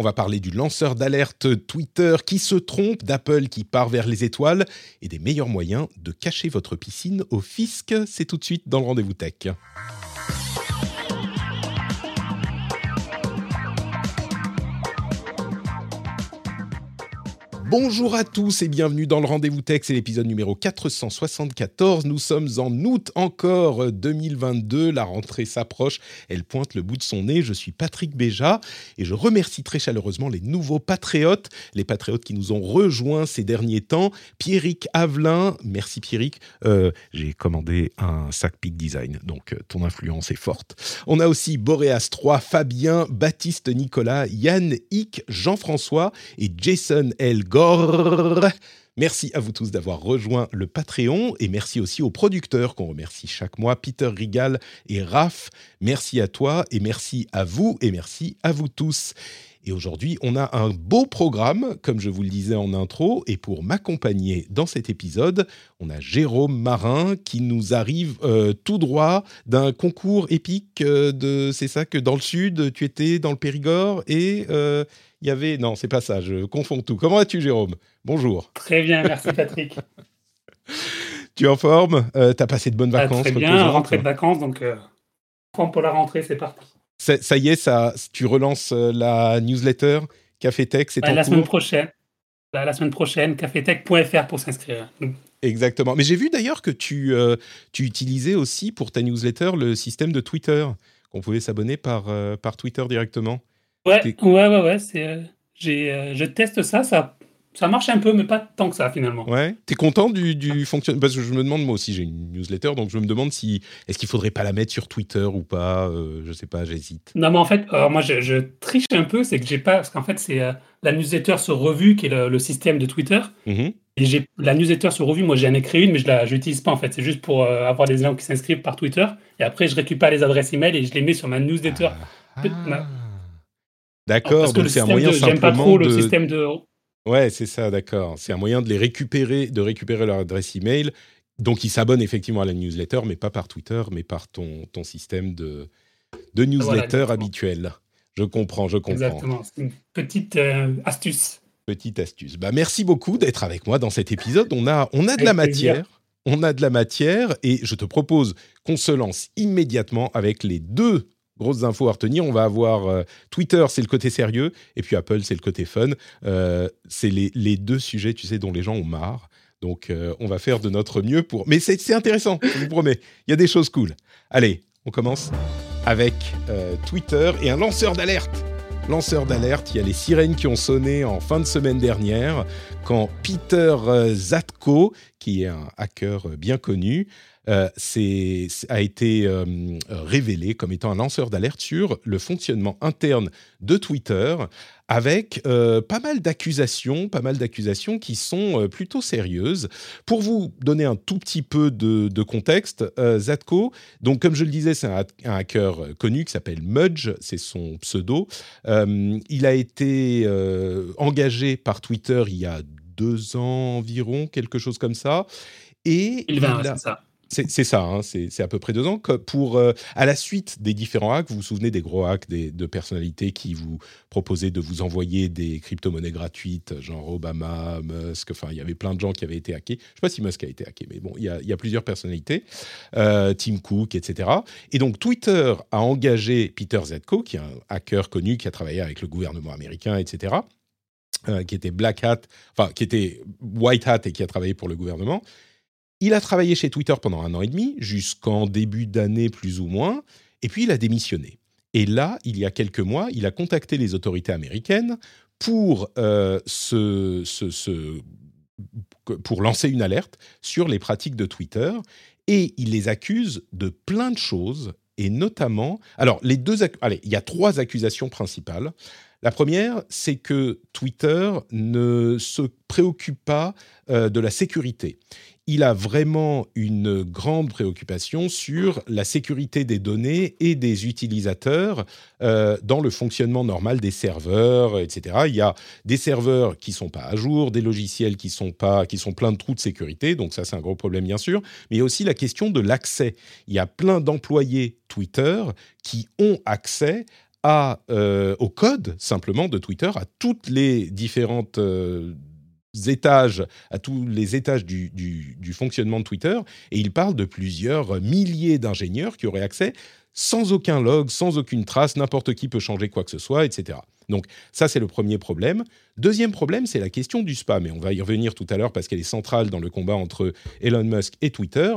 On va parler du lanceur d'alerte Twitter qui se trompe, d'Apple qui part vers les étoiles et des meilleurs moyens de cacher votre piscine au fisc. C'est tout de suite dans le rendez-vous tech. Bonjour à tous et bienvenue dans le Rendez-vous Tech, c'est l'épisode numéro 474. Nous sommes en août encore 2022, la rentrée s'approche, elle pointe le bout de son nez. Je suis Patrick Béja et je remercie très chaleureusement les nouveaux patriotes, les patriotes qui nous ont rejoints ces derniers temps. Pierrick Avelin, merci Pierrick, euh, j'ai commandé un sac Peak Design, donc euh, ton influence est forte. On a aussi Boreas 3, Fabien, Baptiste Nicolas, Yann Hick, Jean-François et Jason L. Merci à vous tous d'avoir rejoint le Patreon et merci aussi aux producteurs qu'on remercie chaque mois, Peter Rigal et Raph. Merci à toi et merci à vous et merci à vous tous. Et aujourd'hui, on a un beau programme, comme je vous le disais en intro, et pour m'accompagner dans cet épisode, on a Jérôme Marin qui nous arrive euh, tout droit d'un concours épique euh, de, c'est ça que dans le sud, tu étais dans le Périgord et euh, il y avait, non, c'est pas ça, je confonds tout. Comment vas-tu, Jérôme? Bonjour. Très bien, merci Patrick. tu es en forme? Euh, Tu as passé de bonnes Ah, vacances Très bien, rentrée de vacances, donc forme pour la rentrée, c'est parti. Ça, ça y est, ça, tu relances euh, la newsletter Café Tech, c'est Ouais, en la cours semaine prochaine. La, la semaine prochaine, cafetech.fr pour s'inscrire. Exactement. Mais j'ai vu d'ailleurs que tu, euh, tu utilisais aussi pour ta newsletter le système de Twitter, qu'on pouvait s'abonner par, euh, par Twitter directement. Ouais, ouais, ouais, ouais. Euh, je teste ça, ça, ça marche un peu, mais pas tant que ça finalement. Ouais. T'es content du, du fonctionnement Parce que je me demande, moi aussi j'ai une newsletter, donc je me demande si est-ce qu'il faudrait pas la mettre sur Twitter ou pas. euh, je sais pas, j'hésite. Non, mais en fait, alors moi, je, je triche un peu, c'est que j'ai pas, parce qu'en fait, c'est euh, la newsletter sur revue qui est le, le système de Twitter. Mhm. Et j'ai la newsletter sur revue, moi j'en ai créé une, mais je la j'utilise pas en fait. C'est juste pour euh, avoir des gens qui s'inscrivent par Twitter. Et après, je récupère les adresses email et je les mets sur ma newsletter. Ah. Ma- D'accord, Parce que donc le c'est un moyen de, j'aime pas simplement trop de. le système de. Ouais, c'est ça, d'accord. C'est un moyen de les récupérer, de récupérer leur adresse email. Donc ils s'abonnent effectivement à la newsletter, mais pas par Twitter, mais par ton, ton système de, de newsletter habituel. Je comprends, je comprends. Exactement. C'est une petite euh, astuce. Petite astuce. Bah, merci beaucoup d'être avec moi dans cet épisode. On a, on a de Avec la plaisir. matière. On a de la matière et je te propose qu'on se lance immédiatement avec les deux grosses infos à retenir. On va avoir euh, Twitter, c'est le côté sérieux, et puis Apple, c'est le côté fun. Euh, c'est les, deux sujets, tu sais, dont les gens ont marre. Donc, euh, on va faire de notre mieux pour. Mais c'est intéressant, je vous promets. Il y a des choses cool. Allez, on commence avec Twitter et un lanceur d'alerte. Lanceur d'alerte, il y a les sirènes qui ont sonné en fin de semaine dernière quand Peter Zatko, qui est un hacker bien connu, a été euh, révélé comme étant un lanceur d'alerte sur le fonctionnement interne de Twitter, avec euh, pas mal d'accusations, pas mal d'accusations qui sont euh, plutôt sérieuses. Pour vous donner un tout petit peu de, de contexte, euh, Zatko, donc comme je le disais, c'est un, ha- un hacker euh, connu qui s'appelle Mudge, c'est son pseudo. Euh, il a été euh, engagé par Twitter il y a deux ans environ, quelque chose comme ça. Et Il va, il a- c'est ça. C'est ça, hein, c'est à peu près deux ans. Pour, euh, à la suite des différents hacks, vous vous souvenez des gros hacks de personnalités qui vous proposaient de vous envoyer des crypto-monnaies gratuites, genre Obama, Musk, enfin, il y avait plein de gens qui avaient été hackés. Je ne sais pas si Musk a été hacké, mais bon, il y a, plusieurs personnalités, euh, Tim Cook, etc. Et donc, Twitter a engagé Peter Zetko, qui est un hacker connu, qui a travaillé avec le gouvernement américain, etc., qui était Black Hat, enfin qui était White Hat et qui a travaillé pour le gouvernement. Il a travaillé chez Twitter pendant un an et demi, jusqu'en début d'année plus ou moins, et puis il a démissionné. Et là, il y a quelques mois, il a contacté les autorités américaines pour, euh, lancer une alerte sur les pratiques de Twitter. Et il les accuse de plein de choses, et notamment... Alors, les deux... Allez, il y a trois accusations principales. La première, c'est que Twitter ne se préoccupe pas euh, de la sécurité il a vraiment une grande préoccupation sur la sécurité des données et des utilisateurs euh, dans le fonctionnement normal des serveurs, etc. Il y a des serveurs qui sont pas à jour, des logiciels qui sont pas, qui sont pleins de trous de sécurité, donc ça c'est un gros problème bien sûr. Mais il y a aussi la question de l'accès. Il y a plein d'employés Twitter qui ont accès à, euh, au code simplement de Twitter, à toutes les différentes euh, étages, à tous les étages du, fonctionnement de Twitter, et il parle de plusieurs milliers d'ingénieurs qui auraient accès sans aucun log, sans aucune trace, n'importe qui peut changer quoi que ce soit, etc. Donc ça, c'est le premier problème. Deuxième problème, c'est la question du spam, et on va y revenir tout à l'heure parce qu'elle est centrale dans le combat entre Elon Musk et Twitter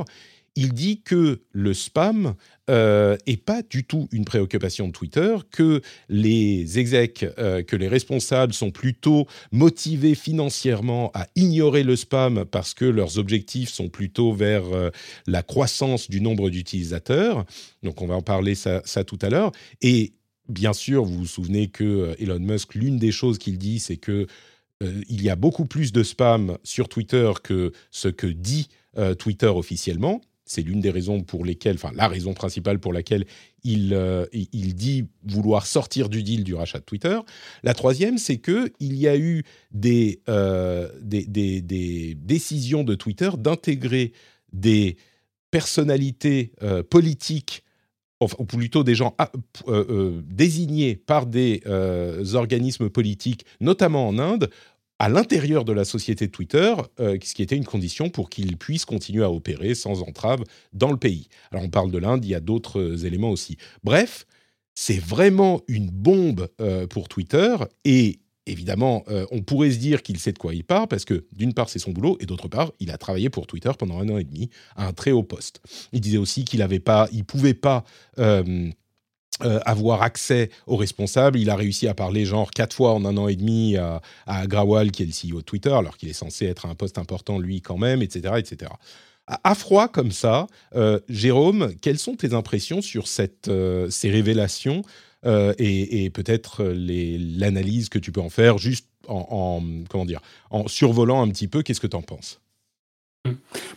il dit que le spam euh, est pas du tout une préoccupation de Twitter, que les execs, euh, que les responsables sont plutôt motivés financièrement à ignorer le spam parce que leurs objectifs sont plutôt vers euh, la croissance du nombre d'utilisateurs. Donc on va en parler ça, ça tout à l'heure. Et bien sûr, vous vous souvenez que euh, Elon Musk, l'une des choses qu'il dit, c'est que il y a beaucoup plus de spam sur Twitter que ce que dit Twitter officiellement. C'est l'une des raisons pour lesquelles, enfin la raison principale pour laquelle il, euh, il dit vouloir sortir du deal du rachat de Twitter. La troisième, c'est qu'il y a eu des, euh, des, décisions de Twitter d'intégrer des personnalités euh, politiques ou plutôt des gens ah, désignés par des organismes politiques, notamment en Inde, à l'intérieur de la société Twitter, euh, ce qui était une condition pour qu'il puisse continuer à opérer sans entrave dans le pays. Alors on parle de l'Inde, il y a d'autres euh, éléments aussi. Bref, c'est vraiment une bombe euh, pour Twitter et évidemment, on pourrait se dire qu'il sait de quoi il parle parce que d'une part c'est son boulot et d'autre part il a travaillé pour Twitter pendant un an et demi à un très haut poste. Il disait aussi qu'il n'avait pas, il pouvait pas avoir accès aux responsables. Il a réussi à parler genre quatre fois en un an et demi à, à Grawal, qui est le CEO de Twitter, alors qu'il est censé être un poste important lui quand même, etc., etc. À, froid comme ça, euh, Jérôme, quelles sont tes impressions sur cette, euh, ces révélations et, et peut-être l'analyse que tu peux en faire juste en, en, comment dire en survolant un petit peu Qu'est-ce que tu en penses?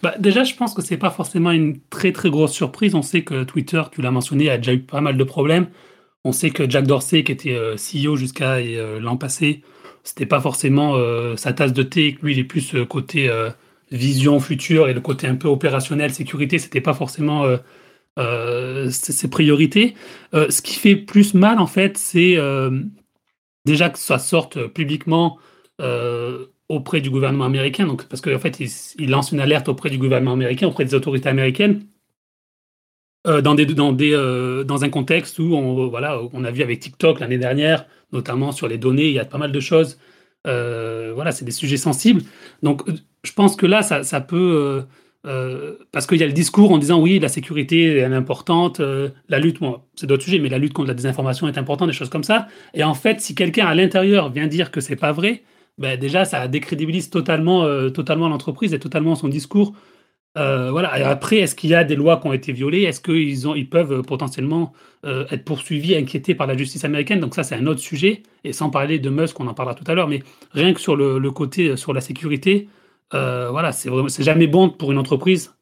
Bah, déjà, je pense que c'est pas forcément une très très grosse surprise. On sait que Twitter, tu l'as mentionné, a déjà eu pas mal de problèmes. On sait que Jack Dorsey, qui était euh, CEO jusqu'à euh, l'an passé, c'était pas forcément euh, sa tasse de thé. Lui, il est plus côté vision future et le côté un peu opérationnel, sécurité, c'était pas forcément ses priorités. ce qui fait plus mal, en fait, c'est déjà que ça sorte publiquement auprès du gouvernement américain, donc, parce qu'en fait, il, lance une alerte auprès du gouvernement américain, auprès des autorités américaines, euh, dans, des, dans, des, euh, dans un contexte où on, voilà, on a vu avec TikTok l'année dernière, notamment sur les données, il y a pas mal de choses. Euh, voilà, c'est des sujets sensibles. Donc, je pense que là, ça, ça peut. parce qu'il y a le discours en disant oui, la sécurité est importante, la lutte, bon, c'est d'autres sujets, mais la lutte contre la désinformation est importante, des choses comme ça. Et en fait, si quelqu'un à l'intérieur vient dire que c'est pas vrai, ben déjà, ça décrédibilise totalement, euh, totalement l'entreprise et totalement son discours. Euh, voilà. Et après, est-ce qu'il y a des lois qui ont été violées? Est-ce qu'ils ont, ils peuvent euh, potentiellement être poursuivis, inquiétés par la justice américaine? Donc ça, c'est un autre sujet. Et sans parler de Musk, on en parlera tout à l'heure. Mais rien que sur le, côté, sur la sécurité, voilà, c'est, c'est jamais bon pour une entreprise.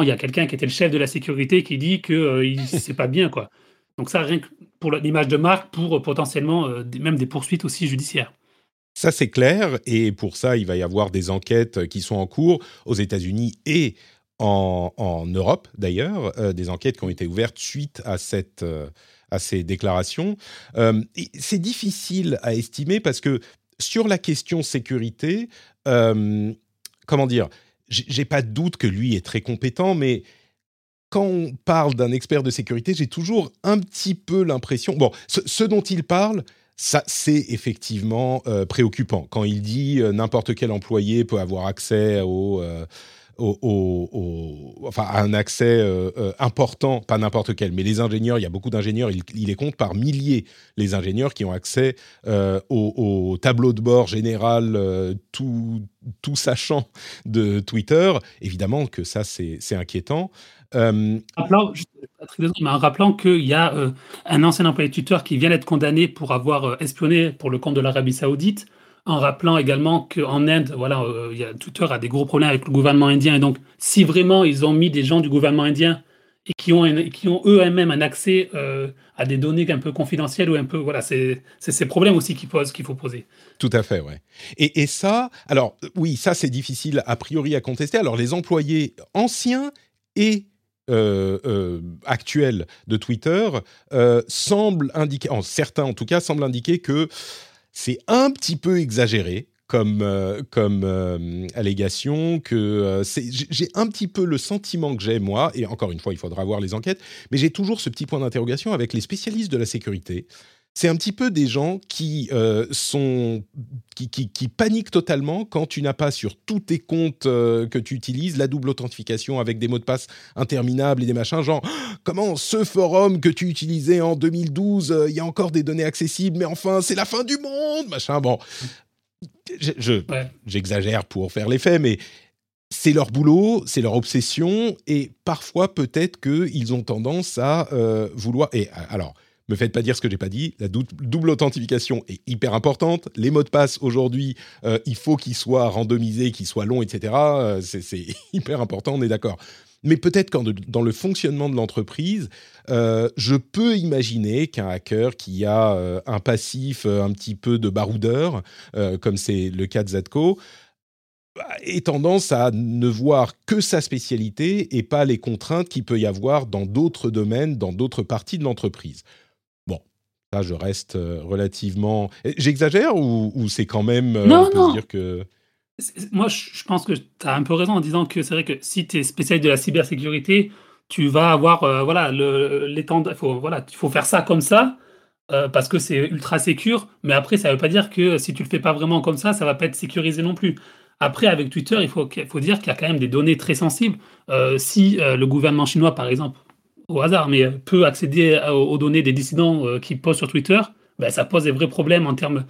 Il y a quelqu'un qui était le chef de la sécurité qui dit que c'est pas bien, quoi. Donc ça, rien que pour l'image de marque, pour potentiellement même des poursuites aussi judiciaires. Ça, c'est clair. Et pour ça, il va y avoir des enquêtes qui sont en cours aux États-Unis et en, Europe, d'ailleurs, euh, des enquêtes qui ont été ouvertes suite à, cette, euh, à ces déclarations. Euh, c'est difficile à estimer parce que sur la question sécurité, comment dire, j'ai pas de doute que lui est très compétent, mais quand on parle d'un expert de sécurité, j'ai toujours un petit peu l'impression. Bon, ce, dont il parle, ça, c'est effectivement préoccupant. Quand il dit n'importe quel employé peut avoir accès au, au, enfin, à un accès euh, euh, important, pas n'importe quel, mais les ingénieurs, il y a beaucoup d'ingénieurs, il, les compte par milliers, les ingénieurs qui ont accès euh, au, tableau de bord général, tout, tout sachant de Twitter. Évidemment que ça, c'est inquiétant. Rappelant, en rappelant qu'il y a un ancien employé de Twitter qui vient d'être condamné pour avoir espionné pour le compte de l'Arabie Saoudite en rappelant également qu'en Inde, voilà, euh, y a, Twitter a des gros problèmes avec le gouvernement indien. Et donc, si vraiment ils ont mis des gens du gouvernement indien et qui ont, qui ont eux-mêmes un accès euh, à des données un peu confidentielles ou un peu, voilà, c'est ces problèmes aussi qu'il qu'il faut poser. Tout à fait, ouais. Et, et ça, alors oui, ça c'est difficile a priori à contester. Alors les employés anciens et euh, actuels de Twitter semblent indiquer, en certains en tout cas, semblent indiquer que c'est un petit peu exagéré comme, euh, comme euh, allégation, que euh, j'ai un petit peu le sentiment que j'ai, moi, et encore une fois, il faudra voir les enquêtes, mais j'ai toujours ce petit point d'interrogation avec les spécialistes de la sécurité c'est un petit peu des gens qui euh, sont qui, qui, paniquent totalement quand tu n'as pas sur tous tes comptes euh, que tu utilises la double authentification avec des mots de passe interminables et des machins genre comment ce forum que tu utilisais en 2012 euh, il y a encore des données accessibles mais enfin c'est la fin du monde machin bon je j'exagère pour faire l'effet mais c'est leur boulot, c'est leur obsession, et parfois peut-être qu'ils ont tendance à vouloir. Et alors, me faites pas dire ce que j'ai pas dit. La double authentification est hyper importante. Les mots de passe aujourd'hui, euh, il faut qu'ils soient randomisés, qu'ils soient longs, etc. Euh, c'est hyper important, on est d'accord. Mais peut-être quand dans le fonctionnement de l'entreprise, euh, je peux imaginer qu'un hacker qui a un passif un petit peu de baroudeur, comme c'est le cas de Zadko, bah, ait tendance à ne voir que sa spécialité et pas les contraintes qu'il peut y avoir dans d'autres domaines, dans d'autres parties de l'entreprise. Là, je reste euh, relativement. J'exagère ou, c'est quand même. Euh, non, non. Dire que... Moi, je pense que tu as un peu raison en disant que c'est vrai que si tu es spécialiste de la cybersécurité, tu vas avoir euh, voilà l'étendue. Voilà, il faut faire ça comme ça parce que c'est ultra sécure. Mais après, ça ne veut pas dire que si tu le fais pas vraiment comme ça, ça va pas être sécurisé non plus. Après, avec Twitter, il faut, il faut dire qu'il y a quand même des données très sensibles. si le gouvernement chinois, par exemple, au hasard, mais euh, peut accéder aux, données des dissidents euh, qui postent sur Twitter, ben, ça pose des vrais problèmes en termes.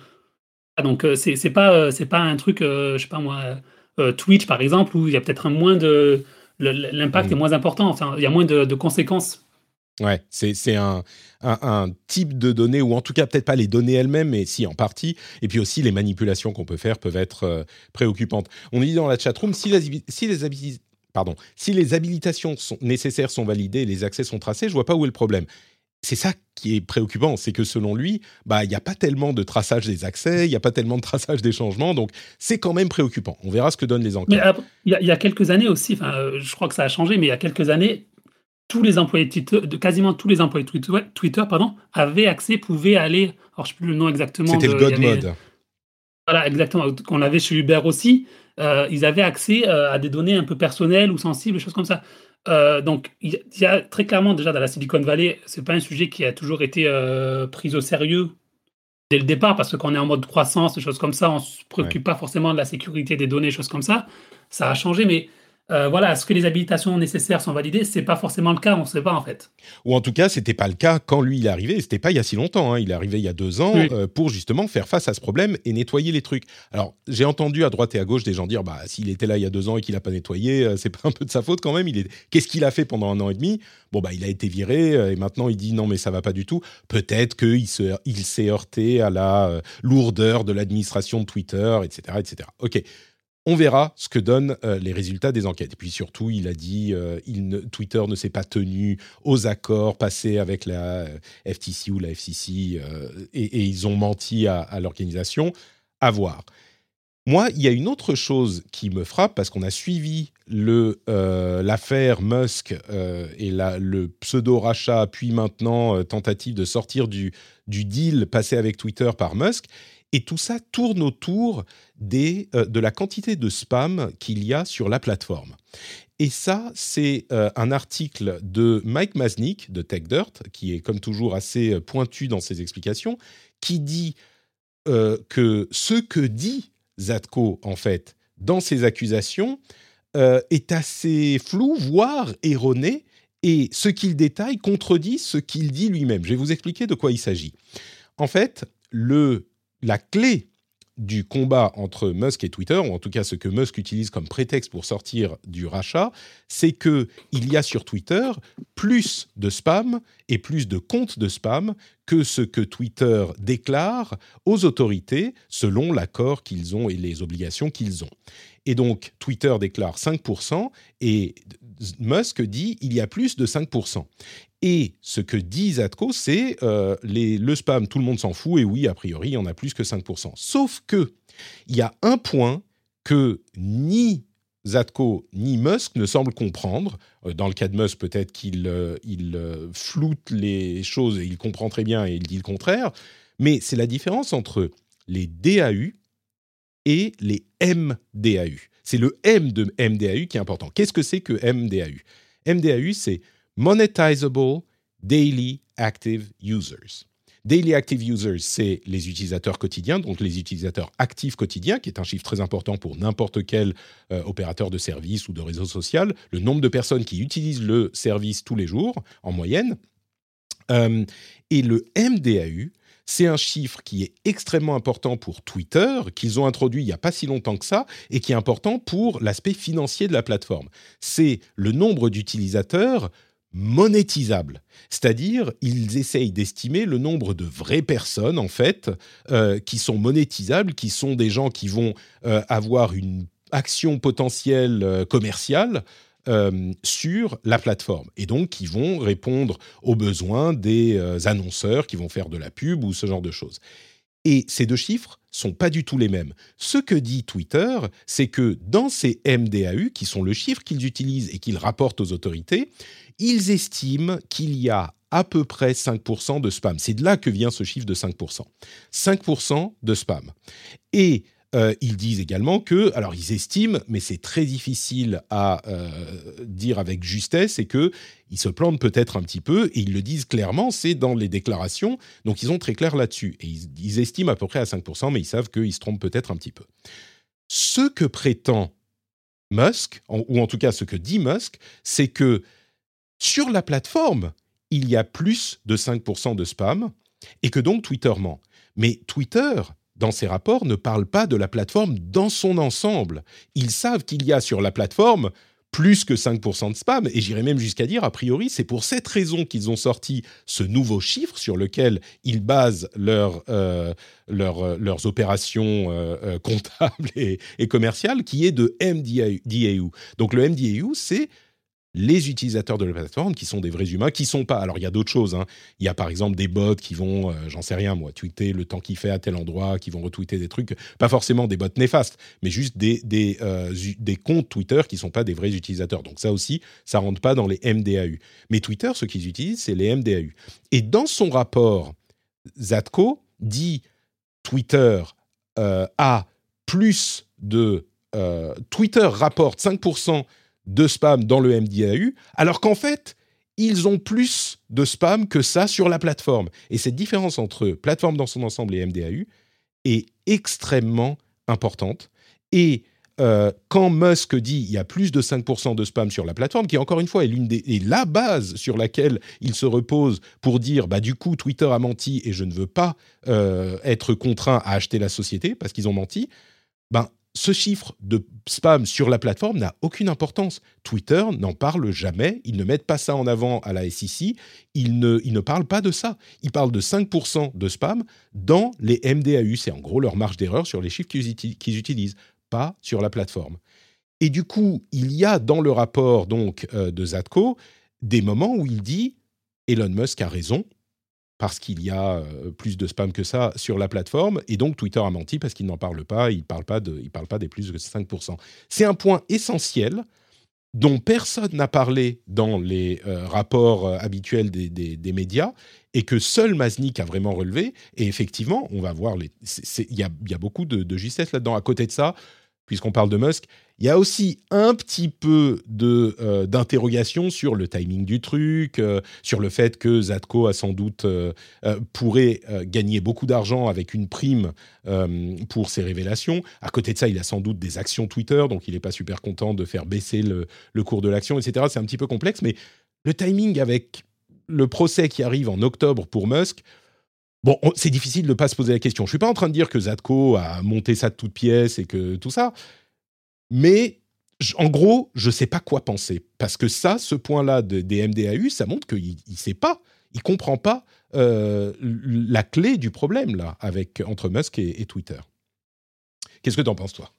Ah, donc, euh, c'est pas, c'est pas un truc, je sais pas moi, Twitch par exemple, où il y a peut-être un moins de. L'impact est mm. moins important, enfin, il y a moins de, conséquences. Ouais, c'est un, un, type de données, ou en tout cas peut-être pas les données elles-mêmes, mais si en partie. Et puis aussi les manipulations qu'on peut faire peuvent être préoccupantes. On dit dans la chatroom, si, si les, pardon, si les habilitations sont nécessaires sont validées, les accès sont tracés, je vois pas où est le problème. C'est ça qui est préoccupant, c'est que selon lui, bah il n'y a pas tellement de traçage des accès, il n'y a pas tellement de traçage des changements, donc c'est quand même préoccupant. On verra ce que donnent les enquêtes. il y, a quelques années aussi, euh, je crois que ça a changé, mais il y a quelques années, tous les employés Twitter, quasiment tous les employés Twitter pardon, avaient accès, pouvaient aller, alors je ne sais plus le nom exactement. C'était le God Mode. Voilà, exactement, qu'on avait chez Uber aussi. Euh, ils avaient accès euh, à des données un peu personnelles ou sensibles, des choses comme ça. Euh, donc, il y a très clairement déjà dans la Silicon Valley, c'est pas un sujet qui a toujours été pris au sérieux dès le départ, parce que quand on est en mode croissance, des choses comme ça, on se préoccupe pas forcément de la sécurité des données, des choses comme ça. Ça a changé, mais euh, voilà, est-ce que les habilitations nécessaires sont validées? C'est pas forcément le cas, on ne sait pas en fait. Ou en tout cas, c'était pas le cas quand lui il est arrivé. C'était pas il y a si longtemps. Hein. Il est arrivé il y a deux ans euh, pour justement faire face à ce problème et nettoyer les trucs. Alors j'ai entendu à droite et à gauche des gens dire bah s'il était là il y a deux ans et qu'il a pas nettoyé, euh, c'est pas un peu de sa faute quand même. Il est qu'est-ce qu'il a fait pendant un an et demi? Bon bah il a été viré et maintenant il dit non mais ça va pas du tout. Peut-être qu'il se il s'est heurté à la lourdeur de l'administration de Twitter, etc., etc. Ok on verra ce que donnent euh, les résultats des enquêtes. Et puis surtout, il a dit euh, Twitter ne s'est pas tenu aux accords passés avec la euh, FTC ou la FCC et, ils ont menti à, l'organisation. À voir. Moi, il y a une autre chose qui me frappe parce qu'on a suivi l'affaire Musk et le pseudo rachat, puis maintenant tentative de sortir du deal passé avec Twitter par Musk. Et tout ça tourne autour euh, de la quantité de spam qu'il y a sur la plateforme. Et ça, c'est euh, un article de Mike Masnick de TechDirt, qui est comme toujours assez euh, pointu dans ses explications, qui dit que ce que dit Zatko, en fait, dans ses accusations, est assez flou, voire erroné, et ce qu'il détaille contredit ce qu'il dit lui-même. Je vais vous expliquer de quoi il s'agit. En fait, le la clé du combat entre Musk et Twitter, ou en tout cas ce que Musk utilise comme prétexte pour sortir du rachat, c'est que il y a sur Twitter plus de spam et plus de comptes de spam que ce que Twitter déclare aux autorités selon l'accord qu'ils ont et les obligations qu'ils ont. Et donc Twitter déclare 5% et Musk dit il y a plus de 5%. Et ce que dit Zatko, c'est euh, le spam, tout le monde s'en fout, et oui, a priori, il y en a plus que 5%. Sauf que il y a un point que ni Zatko ni Musk ne semblent comprendre. Euh, dans le cas de Musk, peut-être qu'il euh, floute les choses et il comprend très bien et il dit le contraire. Mais c'est la différence entre les DAU et les MDAU. C'est le M de MDAU qui est important. Qu'est-ce que c'est que MDAU MDAU, c'est Monetizable Daily Active Users. Daily Active Users, c'est les utilisateurs quotidiens, donc les utilisateurs actifs quotidiens, qui est un chiffre très important pour n'importe quel euh, opérateur de service ou de réseau social, le nombre de personnes qui utilisent le service tous les jours, en moyenne. Euh, et le MDAU, c'est un chiffre qui est extrêmement important pour Twitter, qu'ils ont introduit il n'y a pas si longtemps que ça, et qui est important pour l'aspect financier de la plateforme. C'est le nombre d'utilisateurs monétisable. C'est-à-dire, ils essayent d'estimer le nombre de vraies personnes, en fait, euh, qui sont monétisables, qui sont des gens qui vont euh, avoir une action potentielle euh, commerciale sur la plateforme et donc qui vont répondre aux besoins des annonceurs qui vont faire de la pub ou ce genre de choses. Et ces deux chiffres sont pas du tout les mêmes. Ce que dit Twitter, c'est que dans ces MDAU, qui sont le chiffre qu'ils utilisent et qu'ils rapportent aux autorités, ils estiment qu'il y a à peu près 5% de spam. C'est de là que vient ce chiffre de 5%. 5% de spam. Et euh, ils disent également que, alors ils estiment, mais c'est très difficile à euh, dire avec justesse, c'est que ils se plantent peut-être un petit peu et ils le disent clairement, c'est dans les déclarations, donc ils sont très clairs là-dessus. Et ils, estiment à peu près à 5%, mais ils savent qu'ils se trompent peut-être un petit peu. Ce que prétend Musk, ou en tout cas ce que dit Musk, c'est que sur la plateforme, il y a plus de 5% de spam et que donc Twitter ment. Mais Twitter, dans ses rapports, ne parle pas de la plateforme dans son ensemble. Ils savent qu'il y a sur la plateforme plus que 5% de spam, et j'irais même jusqu'à dire, a priori, c'est pour cette raison qu'ils ont sorti ce nouveau chiffre sur lequel ils basent euh, euh, leurs opérations euh, comptables et, et, commerciales, qui est de MDAU. Donc le MDAU, c'est les utilisateurs de la plateforme qui sont des vrais humains, qui sont pas. Alors il y a d'autres choses. Hein. Il y a par exemple des bots qui vont, euh, j'en sais rien moi, tweeter le temps qu'il fait à tel endroit, qui vont retweeter des trucs, pas forcément des bots néfastes, mais juste des des, euh, comptes Twitter qui sont pas des vrais utilisateurs. Donc ça aussi, ça rentre pas dans les MDAU. Mais Twitter, ce qu'ils utilisent, c'est les MDAU. Et dans son rapport, Zatko dit Twitter euh, a plus de Twitter rapporte 5% de spam dans le MDAU, alors qu'en fait, ils ont plus de spam que ça sur la plateforme. Et cette différence entre plateforme dans son ensemble et MDAU est extrêmement importante. Et euh, quand Musk dit il y a plus de 5% de spam sur la plateforme, qui encore une fois est l'une des est la base sur laquelle il se repose pour dire bah du coup Twitter a menti et je ne veux pas euh, être contraint à acheter la société parce qu'ils ont menti. Ben ce chiffre de spam sur la plateforme n'a aucune importance. Twitter n'en parle jamais, ils ne mettent pas ça en avant à la SEC, ils ne, ils ne parlent pas de ça. Ils parlent de 5% de spam dans les MDAU, c'est en gros leur marge d'erreur sur les chiffres qu'ils utilisent, pas sur la plateforme. Et du coup, il y a dans le rapport donc euh, de Zatko des moments où il dit Elon Musk a raison, parce qu'il y a euh, plus de spam que ça sur la plateforme, et donc Twitter a menti parce qu'il n'en parle pas, il ne parle, pas de, parle pas des plus de 5%. C'est un point essentiel dont personne n'a parlé dans les rapports habituels des, des, médias et que seul Maznik a vraiment relevé. Et effectivement, on va voir, il y a, y a, beaucoup de, de justesse là-dedans. À côté de ça, puisqu'on parle de Musk, il y a aussi un petit peu de euh, d'interrogation sur le timing du truc, euh, sur le fait que Zatko a sans doute euh, pourrait gagner beaucoup d'argent avec une prime pour ses révélations. À côté de ça, il a sans doute des actions Twitter, donc il n'est pas super content de faire baisser le, le cours de l'action, etc. C'est un petit peu complexe, mais le timing avec le procès qui arrive en octobre pour Musk, Bon, c'est difficile de ne pas se poser la question. Je ne suis pas en train de dire que Zatko a monté ça de toutes pièces et que tout ça, mais en gros, je ne sais pas quoi penser. Parce que ça, ce point-là des MDAU, ça montre qu'il ne sait pas, il ne comprend pas euh, la clé du problème là, avec, entre Musk et, Twitter. Qu'est-ce que tu en penses, toi?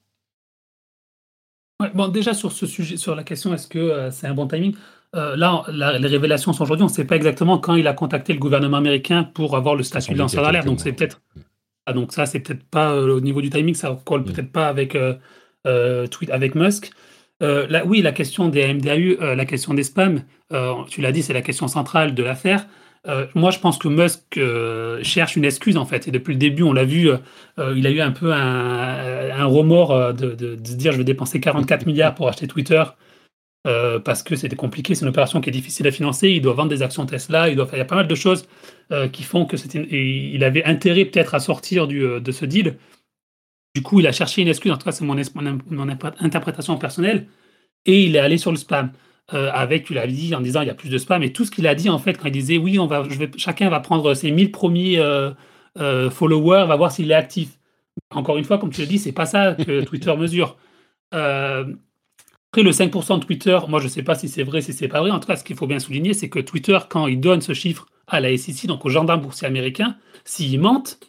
Bon, déjà sur ce sujet, sur la question, est-ce que euh, c'est un bon timing? Euh, Là, les révélations sont aujourd'hui. On ne sait pas exactement quand il a contacté le gouvernement américain pour avoir le statut de lanceur d'alerte. Donc c'est peut-être, ah, donc ça, c'est peut-être pas au niveau du timing. Ça colle mm. peut-être pas avec euh, tweet avec Musk. Euh, oui, la question des MDAU, euh, la question des spams, tu l'as dit, c'est la question centrale de l'affaire. moi, je pense que Musk cherche une excuse en fait. Et depuis le début, on l'a vu, il a eu un peu un, remords de, de, se dire je vais dépenser 44 milliards pour acheter Twitter parce que c'était compliqué. C'est une opération qui est difficile à financer. Il doit vendre des actions Tesla. Il doit faire. Il y a pas mal de choses qui font que c'était. Il avait intérêt peut-être à sortir du, de ce deal. Du coup, il a cherché une excuse, en tout cas, c'est mon, interprétation personnelle, et il est allé sur le spam. Euh, avec, tu l'as dit, en disant il y a plus de spam, et tout ce qu'il a dit, en fait, quand il disait oui, on va, je vais, chacun va prendre ses 1000 premiers euh, euh, followers, va voir s'il est actif. Encore une fois, comme tu l'as dit, c'est pas ça que Twitter mesure. Après, le 5% de Twitter, moi, je ne sais pas si c'est vrai, si c'est pas vrai. En tout cas, ce qu'il faut bien souligner, c'est que Twitter, quand il donne ce chiffre à la SEC, donc aux gendarmes boursiers américains, s'ils mentent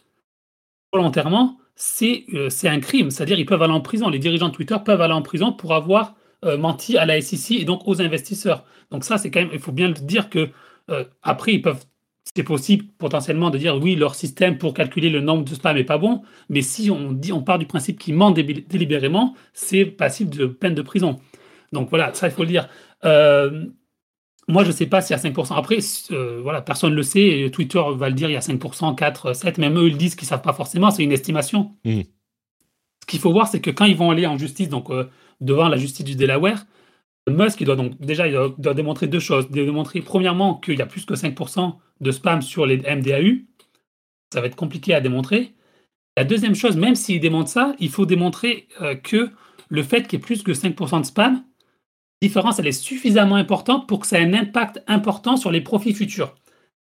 volontairement, euh, c'est un crime. C'est-à-dire ils peuvent aller en prison. Les dirigeants de Twitter peuvent aller en prison pour avoir euh, menti à la SEC et donc aux investisseurs. Donc ça, c'est quand même, il faut bien le dire que euh, après, ils peuvent, c'est possible potentiellement de dire oui, leur système pour calculer le nombre de spam n'est pas bon, mais si on dit, on part du principe qu'ils mentent délibérément, c'est passible de peine de prison. Donc voilà, ça il faut le dire. Moi, je ne sais pas s'il y a 5%. Après, euh, voilà, personne ne le sait. Twitter va le dire, il y a 5%, 4, 7. Même eux, ils disent qu'ils ne savent pas forcément. C'est une estimation. Hmm. Ce qu'il faut voir, c'est que quand ils vont aller en justice, donc euh, devant la justice du Delaware, Musk, il doit donc déjà il doit, démontrer deux choses. Il doit démontrer, premièrement, qu'il y a plus que 5% de spam sur les MDAU. Ça va être compliqué à démontrer. La deuxième chose, même s'il démontre ça, il faut démontrer euh, que le fait qu'il y ait plus que 5% de spam, différence, elle est suffisamment importante pour que ça ait un impact important sur les profits futurs.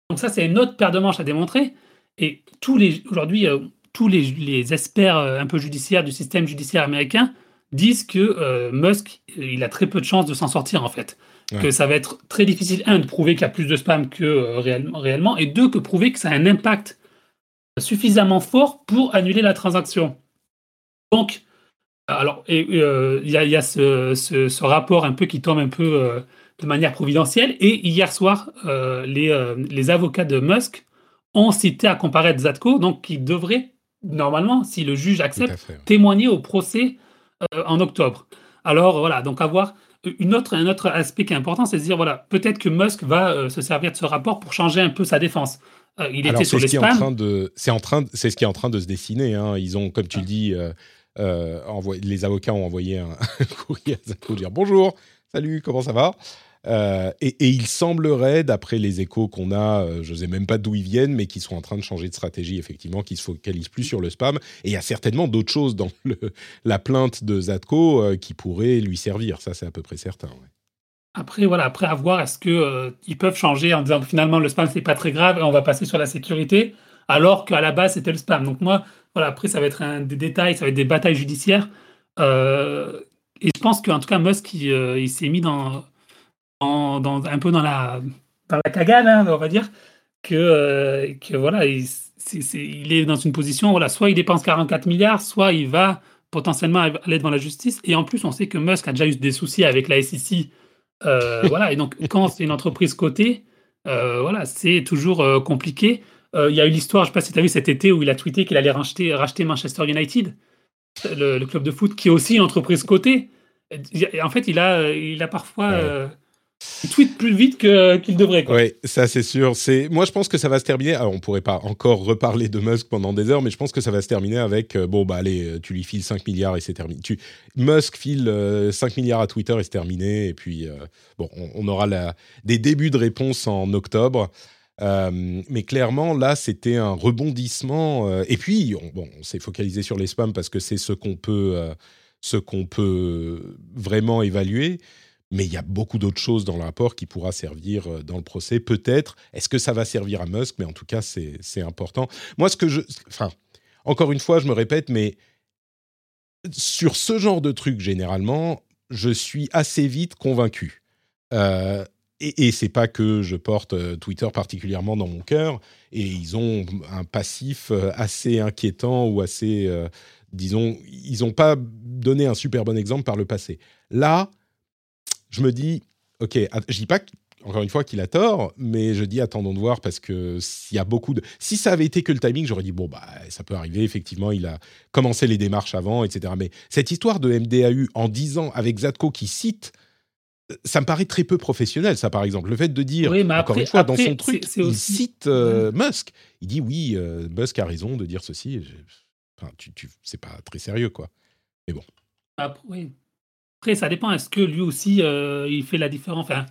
Donc ça, c'est une autre paire de manches à démontrer. Et tous les aujourd'hui, euh, tous les, experts euh, un peu judiciaires du système judiciaire américain disent que euh, Musk, il a très peu de chances de s'en sortir en fait. Que ça va être très difficile, un, de prouver qu'il y a plus de spam que réellement, réellement, et deux, que prouver que ça a un impact suffisamment fort pour annuler la transaction. Donc, alors, euh, il y a, ce, rapport un peu qui tombe un peu euh, de manière providentielle. Et hier soir, euh, les, avocats de Musk ont cité à comparaître Zatko, donc qui devrait, normalement, si le juge accepte, témoigner au procès en octobre. Alors voilà, donc avoir une autre, un autre aspect qui est important, c'est de dire voilà, peut-être que Musk va se servir de ce rapport pour changer un peu sa défense. il était sur les. C'est en train c'est ce qui est en train de se dessiner. Hein. Ils ont, comme tu le dis euh, les avocats ont envoyé un, courrier à Zako dire bonjour, salut, comment ça va? Euh, et, il semblerait, d'après les échos qu'on a, euh, je ne sais même pas d'où ils viennent, mais qu'ils sont en train de changer de stratégie, effectivement, qu'ils se focalisent plus sur le spam. Et il y a certainement d'autres choses dans la plainte de Zatko qui pourraient lui servir. Ça, c'est à peu près certain. Après, voilà, après avoir, est-ce qu'ils peuvent changer en disant finalement le spam, c'est pas très grave et on va passer sur la sécurité, alors qu'à la base, c'était le spam. Donc moi, voilà, après, ça va être un, des détails, ça va être des batailles judiciaires. Euh, et je pense qu'en tout cas, Musk, il, euh, s'est mis dans, dans, un peu dans la, dans la cagade, hein, on va dire, que, euh, que voilà, il, il, est dans une position, voilà, soit il dépense 44 milliards, soit il va potentiellement aller devant la justice. Et en plus, on sait que Musk a déjà eu des soucis avec la SEC. voilà, et donc quand c'est une entreprise cotée, voilà, c'est toujours compliqué. Euh, il y a eu l'histoire, je ne sais pas si tu as vu cet été, où il a tweeté qu'il allait racheter, racheter Manchester United, le, club de foot, qui est aussi une entreprise cotée. En fait, il a, il a parfois il tweet plus vite qu'il devrait. Oui, ça c'est sûr. C'est moi je pense que ça va se terminer. Alors on pourrait pas encore reparler de Musk pendant des heures, mais je pense que ça va se terminer avec euh, bon bah allez, euh, tu lui files 5 milliards et c'est terminé. Tu Musk file 5 euh, milliards à Twitter et c'est terminé. Et puis bon, on, aura la, des débuts de réponse en octobre. Mais clairement, là, c'était un rebondissement. et puis, on, bon, on s'est focalisé sur les spams parce que c'est ce qu'on peut, ce qu'on peut vraiment évaluer mais il y a beaucoup d'autres choses dans le rapport qui pourra servir euh, dans le procès. Peut-être. Est-ce que ça va servir à Musk? Mais en tout cas, c'est important. Moi, ce que je. Enfin, encore une fois, je me répète, mais sur ce genre de truc, généralement, je suis assez vite convaincu. Euh, et, et c'est pas que je porte euh, Twitter particulièrement dans mon cœur. Et ils ont un passif assez inquiétant ou assez. disons, ils n'ont pas donné un super bon exemple par le passé. Là, je me dis, ok, je dis pas encore une fois qu'il a tort, mais je dis attendons de voir parce que s'il y a beaucoup de, si ça avait été que le timing, j'aurais dit bon bah ça peut arriver effectivement, il a commencé les démarches avant, etc. Mais cette histoire de MDAU en disant avec Zatko qui cite ça me paraît très peu professionnel, ça, par exemple. Le fait de dire, encore une fois, dans son truc, il cite euh, Musk. Il dit, oui, euh, Musk a raison de dire ceci. Enfin, tu, tu... c'est pas très sérieux, quoi. Mais bon. Oui. Après, ça dépend. Est-ce que lui aussi, euh, il fait la différence enfin,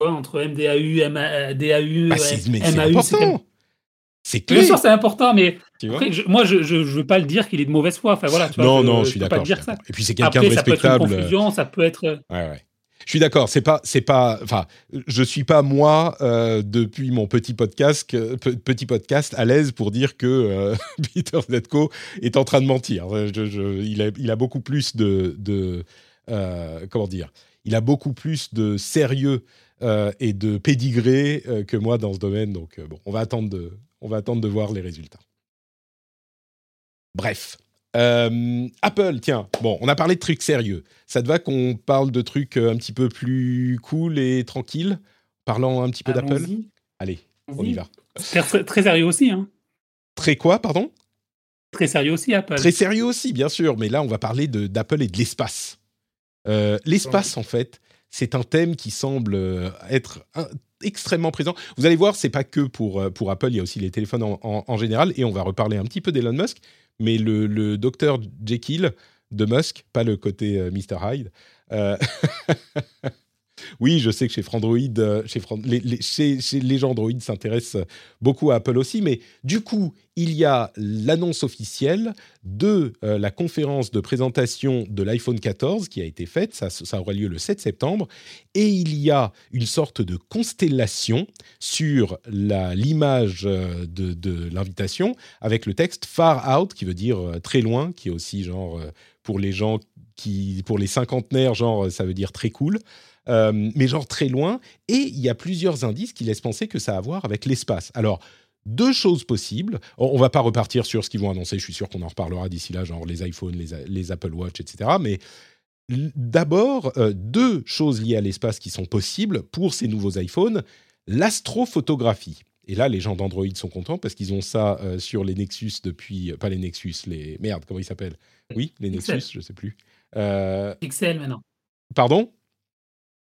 entre MDAU, MA, DAU, bah, c'est, important. C'est clair. Bien sûr, c'est important, mais après, moi, je ne veux pas le dire qu'il est de mauvaise foi. Enfin, voilà, non, non, je, suis d'accord. Et puis, c'est quelqu'un de respectable. Ça peut être une confusion, ça peut être. Ouais, ouais. Je suis d'accord. C'est pas, c'est pas. Enfin, je suis pas moi euh, depuis mon petit podcast, petit podcast à l'aise pour dire que euh, Peter Zetko est en train de mentir. il, a, beaucoup plus de, euh, comment dire, il a beaucoup plus de sérieux et de pédigré que moi dans ce domaine. Donc bon, on va attendre de, on va attendre de voir les résultats. Bref. Apple, tiens, bon, on a parlé de trucs sérieux. Ça te va qu'on parle de trucs un petit peu plus cool et tranquilles? Parlant un petit peu d'Apple? Allez, on y va. Très, très sérieux aussi, hein Très quoi, pardon? Très sérieux aussi, Apple. Très sérieux aussi, bien sûr, mais là, on va parler d'Apple et de l'espace. Euh, l'espace, en fait, c'est un thème qui semble euh, être extrêmement présent. Vous allez voir, c'est pas que pour, euh, pour Apple, il y a aussi les téléphones en, général, et on va reparler un petit peu d'Elon Musk, mais le, docteur Jekyll de Musk, pas le côté Mr. Hyde, Oui, je sais que chez Frandroid, euh, chez, les, les, gens Android s'intéressent beaucoup à Apple aussi, mais du coup, il y a l'annonce officielle de euh, la conférence de présentation de l'iPhone 14 qui a été faite, ça, aura lieu le 7 septembre, et il y a une sorte de constellation sur l'image euh, de, de l'invitation avec le texte Far Out, qui veut dire très loin, qui est aussi genre pour les gens qui, pour les cinquantenaires, genre ça veut dire très cool. Euh, mais genre très loin. Et il y a plusieurs indices qui laissent penser que ça a à voir avec l'espace. Alors, deux choses possibles. On va pas repartir sur ce qu'ils vont annoncer, je suis sûr qu'on en reparlera d'ici là, genre les iPhones, les, Apple Watch, etc. Mais d'abord, euh, deux choses liées à l'espace qui sont possibles pour ces nouveaux iPhones. L'astrophotographie. Et là, les gens d'Android sont contents parce qu'ils ont ça euh, sur les Nexus depuis... Pas les Nexus, les... Merde, comment ils s'appellent? Oui, les Nexus, je sais plus. Pixel maintenant. Pardon?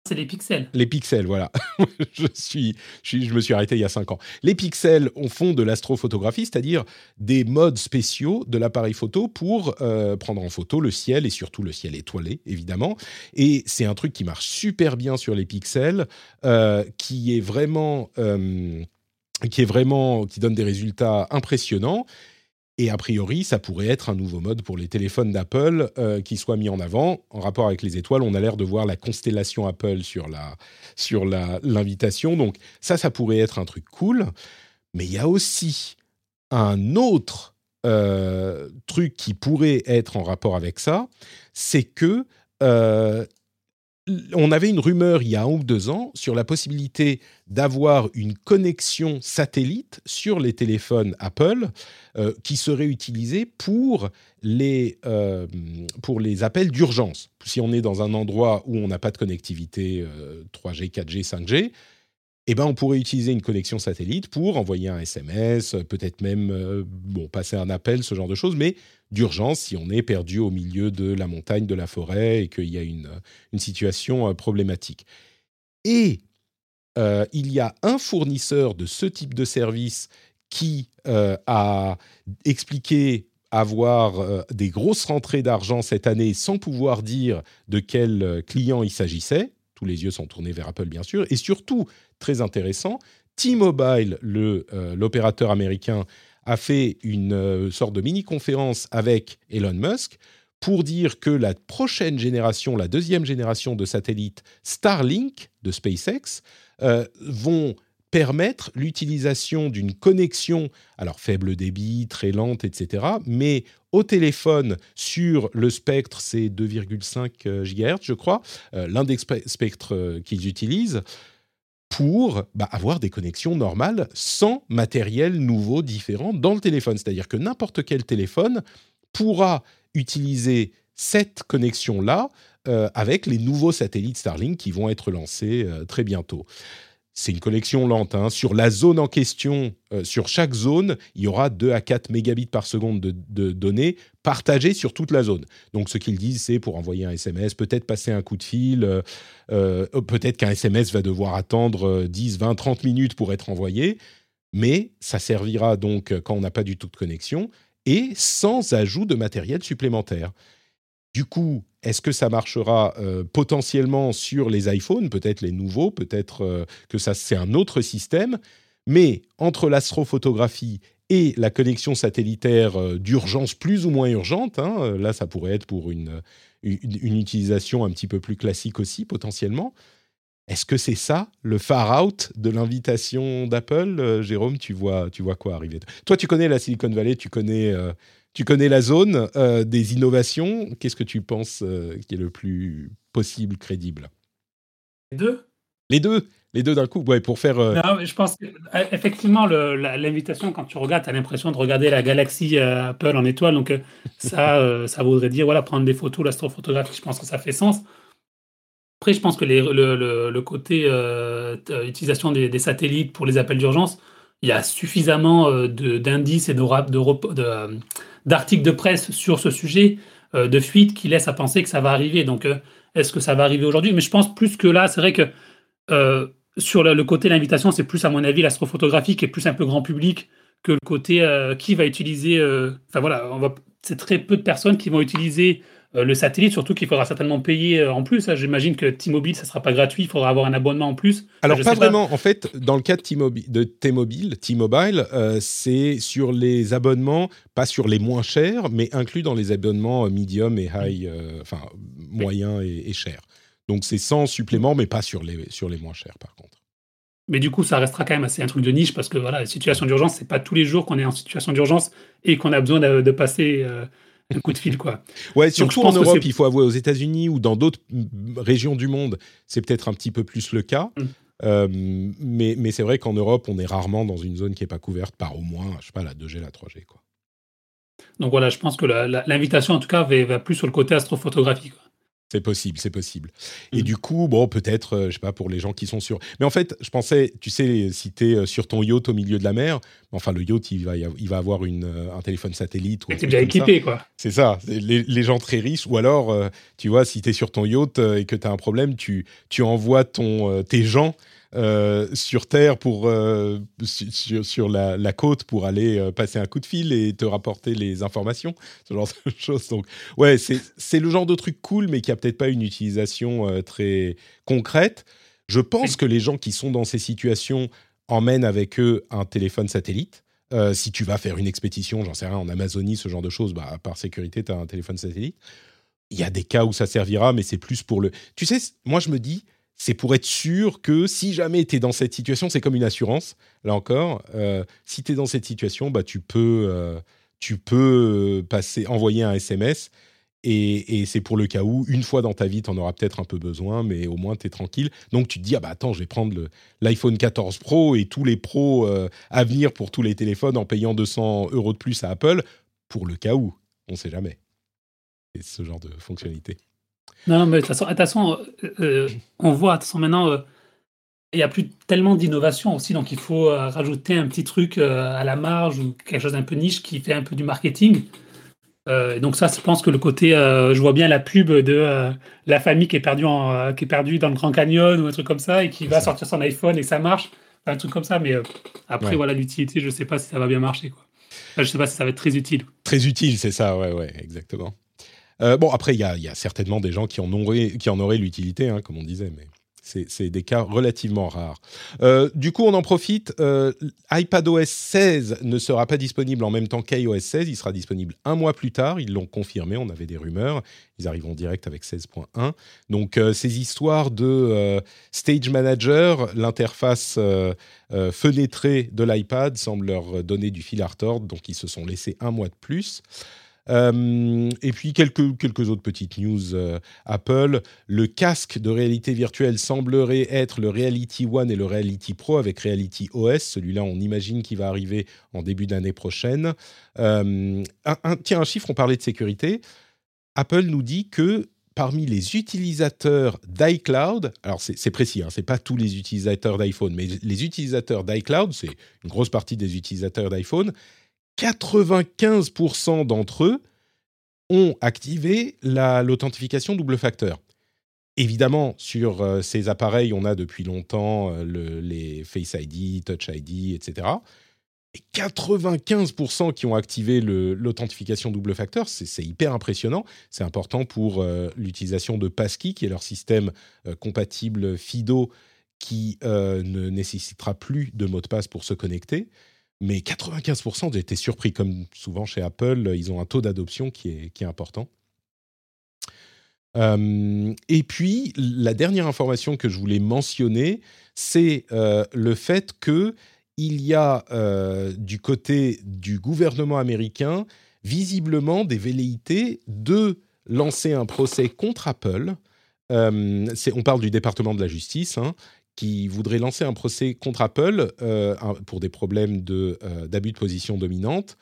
C'est les pixels. Les pixels, voilà. je, suis, je, me suis arrêté il y a 5 ans. Les pixels on fond de l'astrophotographie, c'est-à-dire des modes spéciaux de l'appareil photo pour euh, prendre en photo le ciel et surtout le ciel étoilé, évidemment. Et c'est un truc qui marche super bien sur les pixels, euh, qui est vraiment... Euh, qui est vraiment qui donne des résultats impressionnants et a priori, ça pourrait être un nouveau mode pour les téléphones d'Apple euh, qui soit mis en avant. En rapport avec les étoiles, on a l'air de voir la constellation Apple sur la sur l'invitation. Donc ça, ça pourrait être un truc cool. Mais il y a aussi un autre euh, truc qui pourrait être en rapport avec ça, c'est que euh, on avait une rumeur il y a un ou deux ans sur la possibilité d'avoir une connexion satellite sur les téléphones Apple euh, qui serait utilisée pour les, euh, pour les appels d'urgence. Si on est dans un endroit où on n'a pas de connectivité 3G, 4G, 5G, eh ben, on pourrait utiliser une connexion satellite pour envoyer un SMS, peut-être même euh, bon, passer un appel, ce genre de choses, mais d'urgence si on est perdu au milieu de la montagne, de la forêt et qu'il y a une, situation euh, problématique. Et euh, il y a un fournisseur de ce type de service qui a expliqué avoir des grosses rentrées d'argent cette année sans pouvoir dire de quel client il s'agissait. Tous les yeux sont tournés vers Apple, bien sûr. Et surtout, très intéressant, T-Mobile, euh, l'opérateur américain, a fait une euh, sorte de mini-conférence avec Elon Musk pour dire que la prochaine génération, la deuxième génération de satellites Starlink de SpaceX, euh, vont permettre l'utilisation d'une connexion, alors faible débit, très lente, etc., mais au téléphone sur le spectre, c'est 2,5 GHz, je crois, euh, l'un des spectres euh, qu'ils utilisent, pour bah, avoir des connexions normales sans matériel nouveau différent dans le téléphone. C'est-à-dire que n'importe quel téléphone pourra utiliser cette connexion-là euh, avec les nouveaux satellites Starlink qui vont être lancés très bientôt c'est une connexion lente. Hein. Sur la zone en question, euh, sur chaque zone, il y aura 2 à 4 mégabits par seconde de, données partagées sur toute la zone. Donc ce qu'ils disent, c'est pour envoyer un SMS, peut-être passer un coup de fil, euh, euh, peut-être qu'un SMS va devoir attendre 10, 20, 30 minutes pour être envoyé, mais ça servira donc quand on n'a pas du tout de connexion et sans ajout de matériel supplémentaire. Du coup, est-ce que ça marchera euh, potentiellement sur les iPhones, peut-être les nouveaux, peut-être euh, que ça c'est un autre système, mais entre l'astrophotographie et la connexion satellitaire euh, d'urgence plus ou moins urgente, hein, là ça pourrait être pour une, une, utilisation un petit peu plus classique aussi potentiellement. Est-ce que c'est ça le far out de l'invitation d'Apple, Jérôme? Tu vois, tu vois quoi arriver? Toi, tu connais la Silicon Valley, tu connais tu connais la zone euh, des innovations. Qu'est-ce que tu penses euh, qui est le plus possible, crédible? Les deux? Les deux les deux d'un coup, ouais, pour faire. Euh, non, je pense effectivement l'invitation quand tu regardes, tu as l'impression de regarder la galaxie Apple en étoile, donc ça, ça voudrait dire voilà prendre des photos, l'astrophotographie. Je pense que ça fait sens. Après, je pense que les, le, côté utilisation des, des, satellites pour les appels d'urgence, il y a suffisamment d'indices et de, de, de, d'articles de presse sur ce sujet, euh, de fuite, qui laissent à penser que ça va arriver. Donc, euh, est-ce que ça va arriver aujourd'hui? Mais je pense plus que là, c'est vrai que euh, sur le, côté de l'invitation, c'est plus, à mon avis, l'astrophotographie qui est plus un peu grand public que le côté qui va utiliser. Enfin voilà, c'est très peu de personnes qui vont utiliser euh, le satellite, surtout qu'il faudra certainement payer euh, en plus. Hein. J'imagine que T-Mobile, ça ne sera pas gratuit, il faudra avoir un abonnement en plus. Alors, pas vraiment. En fait, dans le cas de T-Mobile, T-Mobile, euh, c'est sur les abonnements, pas sur les moins chers, mais inclus dans les abonnements medium et high, enfin, moyen et, et cher. Donc, c'est sans supplément, mais pas sur les, sur les moins chers, par contre. Mais du coup, ça restera quand même assez un truc de niche parce que voilà, la situation d'urgence, c'est pas tous les jours qu'on est en situation d'urgence et qu'on a besoin de, passer un coup de fil, quoi. Ouais, surtout en Europe, il faut avouer, aux États-Unis ou dans d'autres régions du monde, c'est peut-être un petit peu plus le cas. Mm. Euh, mais, mais c'est vrai qu'en Europe, on est rarement dans une zone qui n'est pas couverte par au moins, je sais pas, la 2G, la 3G, quoi. Donc voilà, je pense que l'invitation, en tout cas, va, va, plus sur le côté astrophotographie. Quoi. C'est possible, c'est possible. Et mm. du coup, bon, peut-être, euh, je sais pas, pour les gens qui sont sur. Mais en fait, je pensais, tu sais, si tu es euh, sur ton yacht au milieu de la mer, enfin, le yacht, il va, il va avoir une, euh, un téléphone satellite. Ou déjà équipé, quoi. C'est ça. Les, les, gens très riches. Ou alors, tu vois, si tu es sur ton yacht et que tu as un problème, tu, tu envoies ton, tes gens euh, sur Terre pour euh, sur, la, côte pour aller euh, passer un coup de fil et te rapporter les informations, ce genre de choses. Donc ouais, c'est le genre de truc cool, mais qui a peut-être pas une utilisation très concrète. Je pense que les gens qui sont dans ces situations emmènent avec eux un téléphone satellite. si tu vas faire une expédition, j'en sais rien, en Amazonie, ce genre de choses, bah, par sécurité, tu as un téléphone satellite. Il y a des cas où ça servira, mais c'est plus pour le... Tu sais, moi je me dis, c'est pour être sûr que si jamais tu es dans cette situation, c'est comme une assurance, là encore, euh, si tu es dans cette situation, bah, tu peux, euh, tu peux passer, envoyer un SMS. Et, c'est pour le cas où, une fois dans ta vie, tu en auras peut-être un peu besoin, mais au moins tu es tranquille. Donc tu te dis, ah bah attends, je vais prendre l'iPhone 14 Pro et tous les pros euh, à venir pour tous les téléphones en payant 200 euros de plus à Apple, pour le cas où. On ne sait jamais. C'est ce genre de fonctionnalité. Non, mais de toute façon, euh, euh, on voit, de toute façon, maintenant, euh, il n'y a plus tellement d'innovation aussi, donc il faut rajouter un petit truc à la marge ou quelque chose d'un peu niche qui fait un peu du marketing. Donc ça, je pense que le côté, je vois bien la pub de la famille qui est perdue en, qui est perdue dans le Grand Canyon ou un truc comme ça et qui va sortir son iPhone et ça marche, un truc comme ça. Mais après, voilà, l'utilité, je ne sais pas si ça va bien marcher. Quoi. je ne sais pas si ça va être très utile. Très utile, c'est ça, ouais, ouais, exactement. Bon, après, il y a, y a, certainement des gens qui en auraient, en l'utilité, hein, comme on disait, mais. C'est des cas relativement rares. Euh, du coup, on en profite. Euh, iPadOS 16 ne sera pas disponible en même temps qu'iOS 16. Il sera disponible un mois plus tard. Ils l'ont confirmé. On avait des rumeurs. Ils arriveront direct avec 16.1. Donc, euh, ces histoires de Stage Manager, l'interface fenêtrée de l'iPad semble leur donner du fil à retordre. Donc, ils se sont laissés un mois de plus. Euh, et puis quelques, quelques autres petites news euh, Apple. Le casque de réalité virtuelle semblerait être le Reality One et le Reality Pro avec Reality OS. Celui-là, on imagine qu'il va arriver en début d'année prochaine. Euh, tiens, un chiffre, on parlait de sécurité. Apple nous dit que parmi les utilisateurs d'iCloud, alors c'est précis, hein, c'est pas tous les utilisateurs d'iPhone, mais les utilisateurs d'iCloud, c'est une grosse partie des utilisateurs d'iPhone, 95% d'entre eux ont activé l'authentification double facteur. Évidemment, sur euh, ces appareils, on a depuis longtemps euh, les Face ID, Touch ID, etc. Et 95% qui ont activé l'authentification double facteur, c'est hyper impressionnant. C'est important pour euh, l'utilisation de Passkey, qui est leur système compatible FIDO, qui ne nécessitera plus de mot de passe pour se connecter mais 95% ont été surpris, comme souvent chez Apple, ils ont un taux d'adoption qui est, qui est important. Euh, et puis, la dernière information que je voulais mentionner, c'est euh, le fait que il y a euh, du côté du gouvernement américain visiblement des velléités de lancer un procès contre Apple. on parle du département de la justice, hein, qui voudrait lancer un procès contre Apple euh, pour des problèmes euh, d'abus de, position dominante.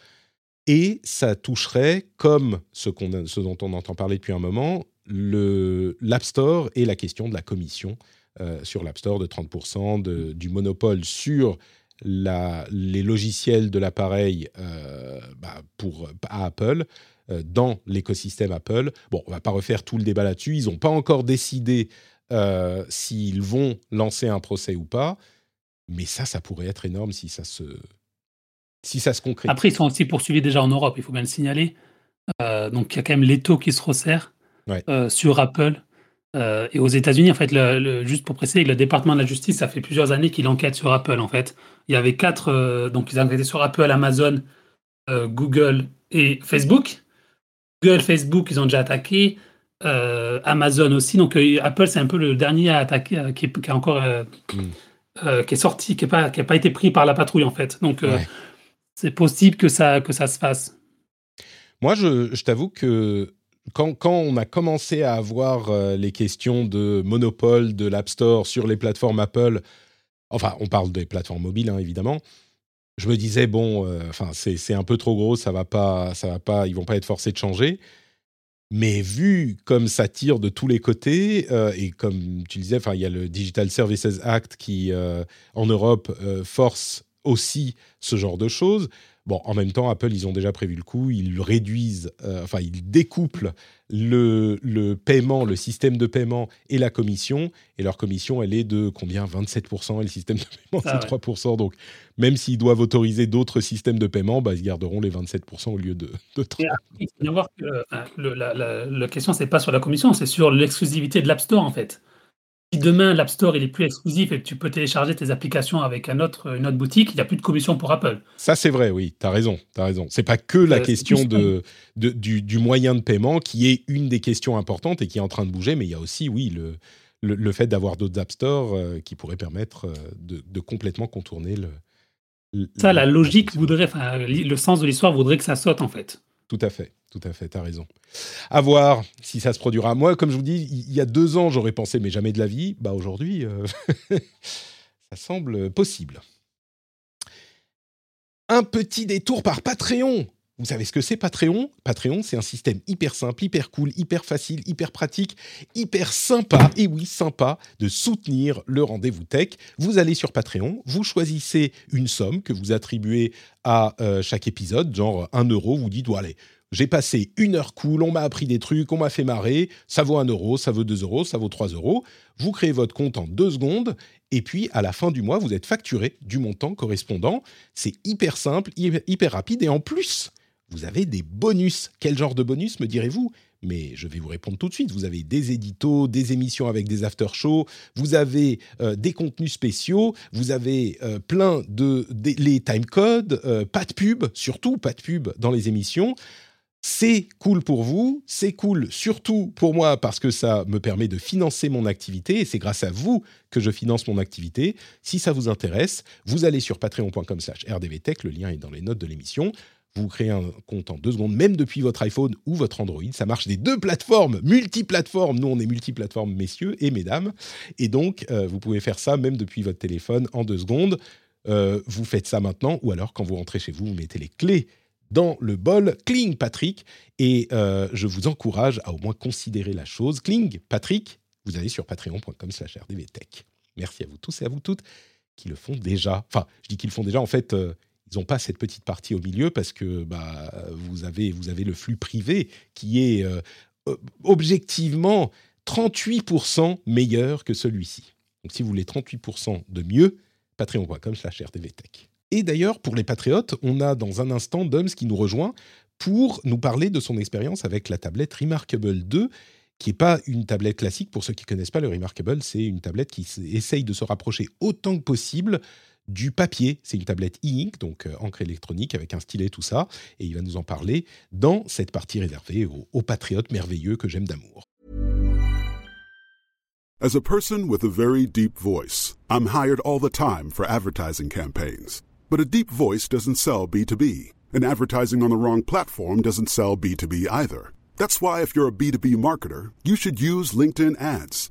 Et ça toucherait, comme ce, ce dont on entend parler depuis un moment, l'App Store et la question de la commission euh, sur l'App Store de 30%, de, du monopole sur la, les logiciels de l'appareil bah, à Apple dans l'écosystème Apple. Bon, on va pas refaire tout le débat là-dessus. Ils n'ont pas encore décidé euh, s'ils vont lancer un procès ou pas. Mais ça, ça pourrait être énorme si ça se, si ça se concrétise. Après, ils sont aussi poursuivis déjà en Europe, il faut bien le signaler. Euh, donc, il y a quand même l'étau qui se resserre euh, sur Apple. et aux États-Unis, en fait, le, juste pour préciser, le département de la justice, ça fait plusieurs années qu'il enquête sur Apple. En fait, il y avait quatre, donc ils enquêté sur Apple, Amazon, Google et Facebook. Google, Facebook, ils ont déjà attaqué. Euh, Amazon aussi. Donc euh, Apple, c'est un peu le dernier à attaquer, euh, qui, est, encore mm. qui est sorti, qui n'a pas, pas été pris par la patrouille en fait. Donc c'est possible que ça, que ça se fasse. Moi, je, je t'avoue que quand, quand, on a commencé à avoir les questions de monopole de l'App Store sur les plateformes Apple, enfin, on parle des plateformes mobiles, hein, évidemment. Je me disais bon, enfin, c'est un peu trop gros, ça va pas, ça va pas, ils vont pas être forcés de changer. Mais vu comme ça tire de tous les côtés, euh, et comme tu disais, il y a le Digital Services Act qui, euh, en Europe, euh, force aussi ce genre de choses. Bon, en même temps, Apple, ils ont déjà prévu le coup, ils réduisent, enfin, ils découplent le, le, paiement, le système de paiement et la commission. Et leur commission, elle est de combien? 27% et le système de paiement, c'est 3%. Donc, même s'ils doivent autoriser d'autres systèmes de paiement, bah, ils garderont les 27% au lieu de, de 30%. Il faut bien voir que la, la, la question, c'est pas sur la commission, c'est sur l'exclusivité de l'App Store, en fait si demain l'App Store il est plus exclusif et que tu peux télécharger tes applications avec un autre, une autre boutique, il n'y a plus de commission pour Apple. Ça c'est vrai, oui, tu as raison, tu as raison. C'est pas que la euh, question de, du, moyen de paiement qui est une des questions importantes et qui est en train de bouger, mais il y a aussi, oui, le, le, fait d'avoir d'autres App Store euh, qui pourraient permettre euh, de, complètement contourner le... ça, la logique voudrait, le sens de l'histoire voudrait que ça saute en fait. Tout à fait, tout à fait, tu as raison. À voir si ça se produira. Moi, comme je vous dis, il y a deux ans, j'aurais pensé, mais jamais de la vie. Bah aujourd'hui, euh, ça semble possible. Un petit détour par Patreon. Vous savez ce que c'est Patreon? Patreon, c'est un système hyper simple, hyper cool, hyper facile, hyper pratique, hyper sympa, et oui, sympa, de soutenir le rendez-vous tech. Vous allez sur Patreon, vous choisissez une somme que vous attribuez à euh, chaque épisode, genre 1 euro, vous dites, bon, allez, j'ai passé une heure cool, on m'a appris des trucs, on m'a fait marrer, ça vaut 1 euro, ça vaut 2 euros, ça vaut 3 euros. Vous créez votre compte en deux secondes, et puis à la fin du mois, vous êtes facturé du montant correspondant. C'est hyper simple, hyper rapide, et en plus vous avez des bonus. Quel genre de bonus, me direz-vous? Mais je vais vous répondre tout de suite. Vous avez des éditos, des émissions avec des after-shows, vous avez euh, des contenus spéciaux, vous avez euh, plein de, les timecodes, euh, pas de pub, surtout pas de pub dans les émissions. C'est cool pour vous, c'est cool surtout pour moi parce que ça me permet de financer mon activité et c'est grâce à vous que je finance mon activité. Si ça vous intéresse, vous allez sur patreon.com/rdvtech, le lien est dans les notes de l'émission vous créez un compte en deux secondes, même depuis votre iPhone ou votre Android. Ça marche des deux plateformes, multiplateformes. Nous, on est multiplateformes, messieurs et mesdames. Et donc, euh, vous pouvez faire ça même depuis votre téléphone en deux secondes. Euh, vous faites ça maintenant, ou alors quand vous rentrez chez vous, vous mettez les clés dans le bol. Cling Patrick. Et euh, je vous encourage à au moins considérer la chose. Cling Patrick, vous allez sur patreon.com slash rdvtech. Merci à vous tous et à vous toutes qui le font déjà. Enfin, je dis qu'ils le font déjà. En fait, ils n'ont pas cette petite partie au milieu parce que bah, vous, avez, vous avez le flux privé qui est euh, objectivement 38% meilleur que celui-ci. Donc si vous voulez 38% de mieux, patreon.com slash rtvtech. Et d'ailleurs, pour les patriotes, on a dans un instant Doms qui nous rejoint pour nous parler de son expérience avec la tablette Remarkable 2, qui n'est pas une tablette classique. Pour ceux qui ne connaissent pas le Remarkable, c'est une tablette qui essaye de se rapprocher autant que possible du papier. C'est une tablette e-ink, donc euh, encre électronique avec un stylet, tout ça. Et il va nous en parler dans cette partie réservée aux, aux patriotes merveilleux que j'aime d'amour. As a person with a very deep voice, I'm hired all the time for advertising campaigns. But a deep voice doesn't sell B2B, and advertising on the wrong platform doesn't sell B2B either. That's why if you're a B2B marketer, you should use LinkedIn ads.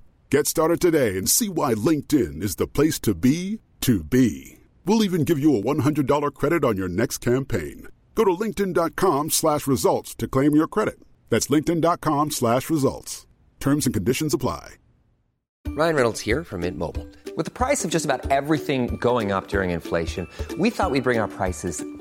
Get started today and see why LinkedIn is the place to be to be. We'll even give you a $100 credit on your next campaign. Go to linkedin.com slash results to claim your credit. That's linkedin.com slash results. Terms and conditions apply. Ryan Reynolds here from Mint Mobile. With the price of just about everything going up during inflation, we thought we'd bring our prices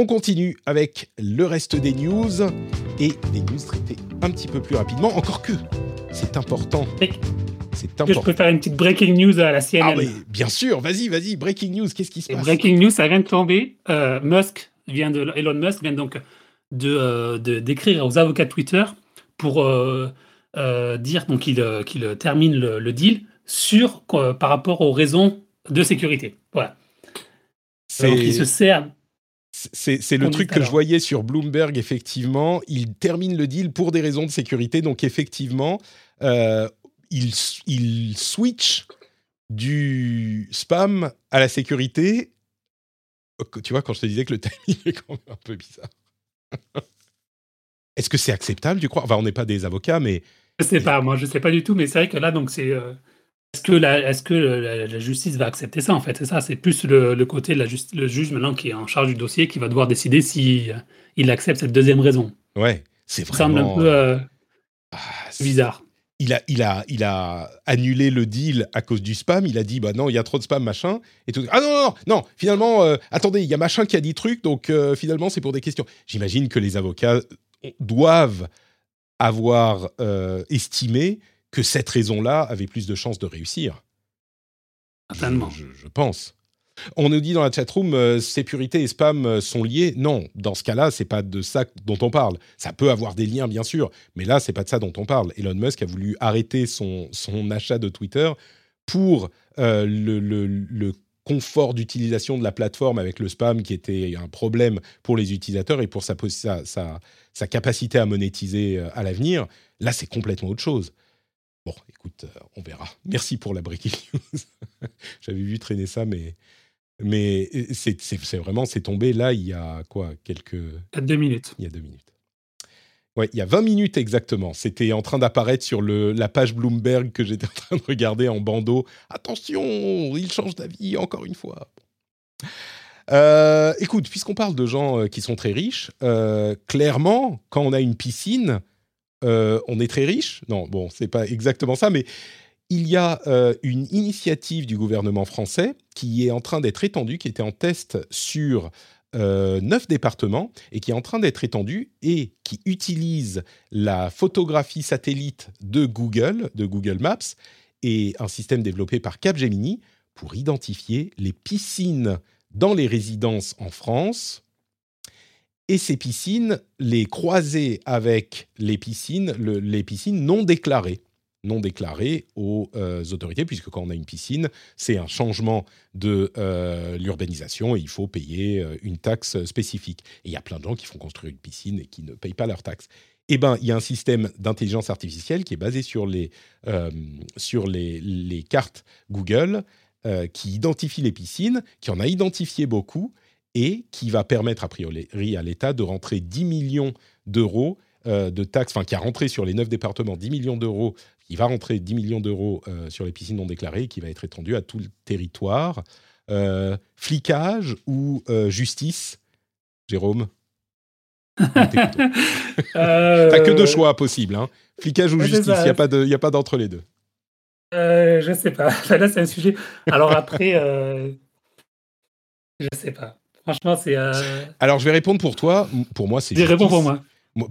On continue avec le reste des news et des news traitées un petit peu plus rapidement, encore que c'est important. C'est Que je peux faire une petite breaking news à la CNN. Ah oui, bien sûr, vas-y, vas-y, breaking news, qu'est-ce qui se Et passe breaking news, ça vient de tomber. Euh, Musk vient de, Elon Musk vient donc de, euh, d'écrire aux avocats de Twitter pour euh, dire donc qu'il qu'il termine le, le deal sur quoi, par rapport aux raisons de sécurité. Voilà. C'est- Donc il se sert. C'est le truc que je voyais sur Bloomberg, effectivement. Il termine le deal pour des raisons de sécurité. Donc, effectivement, euh, il, il switch du spam à la sécurité. Tu vois, quand je te disais que le timing est quand même un peu bizarre. Est-ce que c'est acceptable, tu crois? Enfin, on n'est pas des avocats, mais Je sais pas, moi je sais pas du tout, mais c'est vrai que là donc c'est. euh, est-ce que, la, est-ce que la, la justice va accepter ça en fait? C'est ça, c'est plus le, le côté de la justice, le juge maintenant qui est en charge du dossier qui va devoir décider si euh, il accepte cette deuxième raison. ouais, c'est Ça semble vraiment... un peu euh, Ah, c'est- bizarre. il a, il, a, il a annulé le deal à cause du spam. Il a dit, bah non, il y a trop de spam, machin. Et tout. Ah non, non, non, non, finalement, euh, attendez, il y a machin qui a dit truc, donc euh, finalement, c'est pour des questions. J'imagine que les avocats doivent avoir estimé que cette raison-là avait plus de chances de réussir. Certainement. Je, je, pense. On nous dit dans la chatroom, euh, sécurité et spam euh, sont liés. Non, dans ce cas-là, c'est pas de ça dont on parle. Ça peut avoir des liens, bien sûr, mais là, c'est pas de ça dont on parle. Elon Musk a voulu arrêter son, son achat de Twitter pour euh, le, le, le, confort d'utilisation de la plateforme avec le spam qui était un problème pour les utilisateurs et pour sa, sa, sa, sa capacité à monétiser à l'avenir. Là, c'est complètement autre chose. Bon, écoute, on verra. Merci pour la breaking news. J'avais vu traîner ça, mais mais c'est vraiment, c'est tombé là il y a quoi Quelques. Il y a deux minutes. Il y a deux minutes. Ouais, il y a 20 minutes exactement. C'était en train d'apparaître sur le, la page Bloomberg que j'étais en train de regarder en bandeau. Attention, il change d'avis encore une fois. Euh, écoute, puisqu'on parle de gens euh, qui sont très riches, euh, clairement, quand on a une piscine, on est très riche. Non, bon, c'est pas exactement ça, mais il y a euh, une initiative du gouvernement français qui est en train d'être étendue, qui était en test sur euh, neuf départements et qui est en train d'être étendue et qui utilise la photographie satellite de Google, de Google Maps, et un système développé par Capgemini pour identifier les piscines dans les résidences en France. Et ces piscines, les croiser avec les piscines, les piscines non déclarées non déclarés aux euh, autorités, puisque quand on a une piscine, c'est un changement de euh, l'urbanisation et il faut payer euh, une taxe spécifique. Et il y a plein de gens qui font construire une piscine et qui ne payent pas leur taxe. Eh bien, il y a un système d'intelligence artificielle qui est basé sur les, sur les, cartes Google, qui identifie les piscines, qui en a identifié beaucoup, et qui va permettre, a priori, à l'État de rentrer 10 millions d'euros de taxes, enfin qui a rentré sur les neuf départements 10 millions d'euros il va rentrer 10 millions d'euros euh, sur les piscines non déclarées, qui va être étendu à tout le territoire. Euh, flicage ou euh, justice, Jérôme? T'as que deux choix possibles. Hein. Flicage ou justice, il n'y a pas d'entre les deux. je ne sais pas. Là, c'est un sujet. Alors après, je ne sais pas. Franchement, c'est. Alors, je vais répondre pour toi. Pour moi, c'est justice. Réponds pour moi.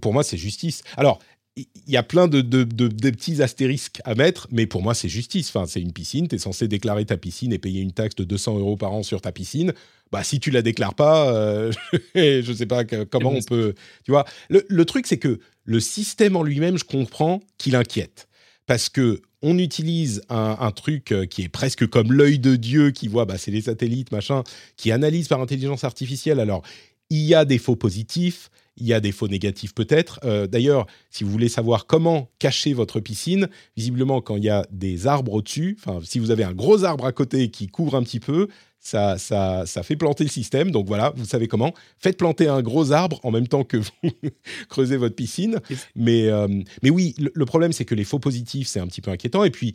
Pour moi, c'est justice. Alors, il y a plein de, petits astérisques à mettre, mais pour moi, c'est justice. Enfin, c'est une piscine, tu es censé déclarer ta piscine et payer une taxe de 200 euros par an sur ta piscine. Bah, si tu la déclares pas, euh, je ne sais pas comment on peut. Tu vois, le, truc, c'est que le système en lui-même, je comprends qu'il inquiète. Parce que on utilise un, truc euh, qui est presque comme l'œil de Dieu qui voit, bah, c'est les satellites, machin, qui analyse par intelligence artificielle. Alors, il y a des faux positifs, il y a des faux négatifs peut-être. Euh, d'ailleurs, si vous voulez savoir comment cacher votre piscine, visiblement quand il y a des arbres au-dessus, enfin si vous avez un gros arbre à côté qui couvre un petit peu, ça, ça, ça fait planter le système. Donc voilà, vous savez comment. Faites planter un gros arbre en même temps que vous creusez votre piscine. Mais, euh, mais oui, le, problème c'est que les faux positifs, c'est un petit peu inquiétant. Et puis,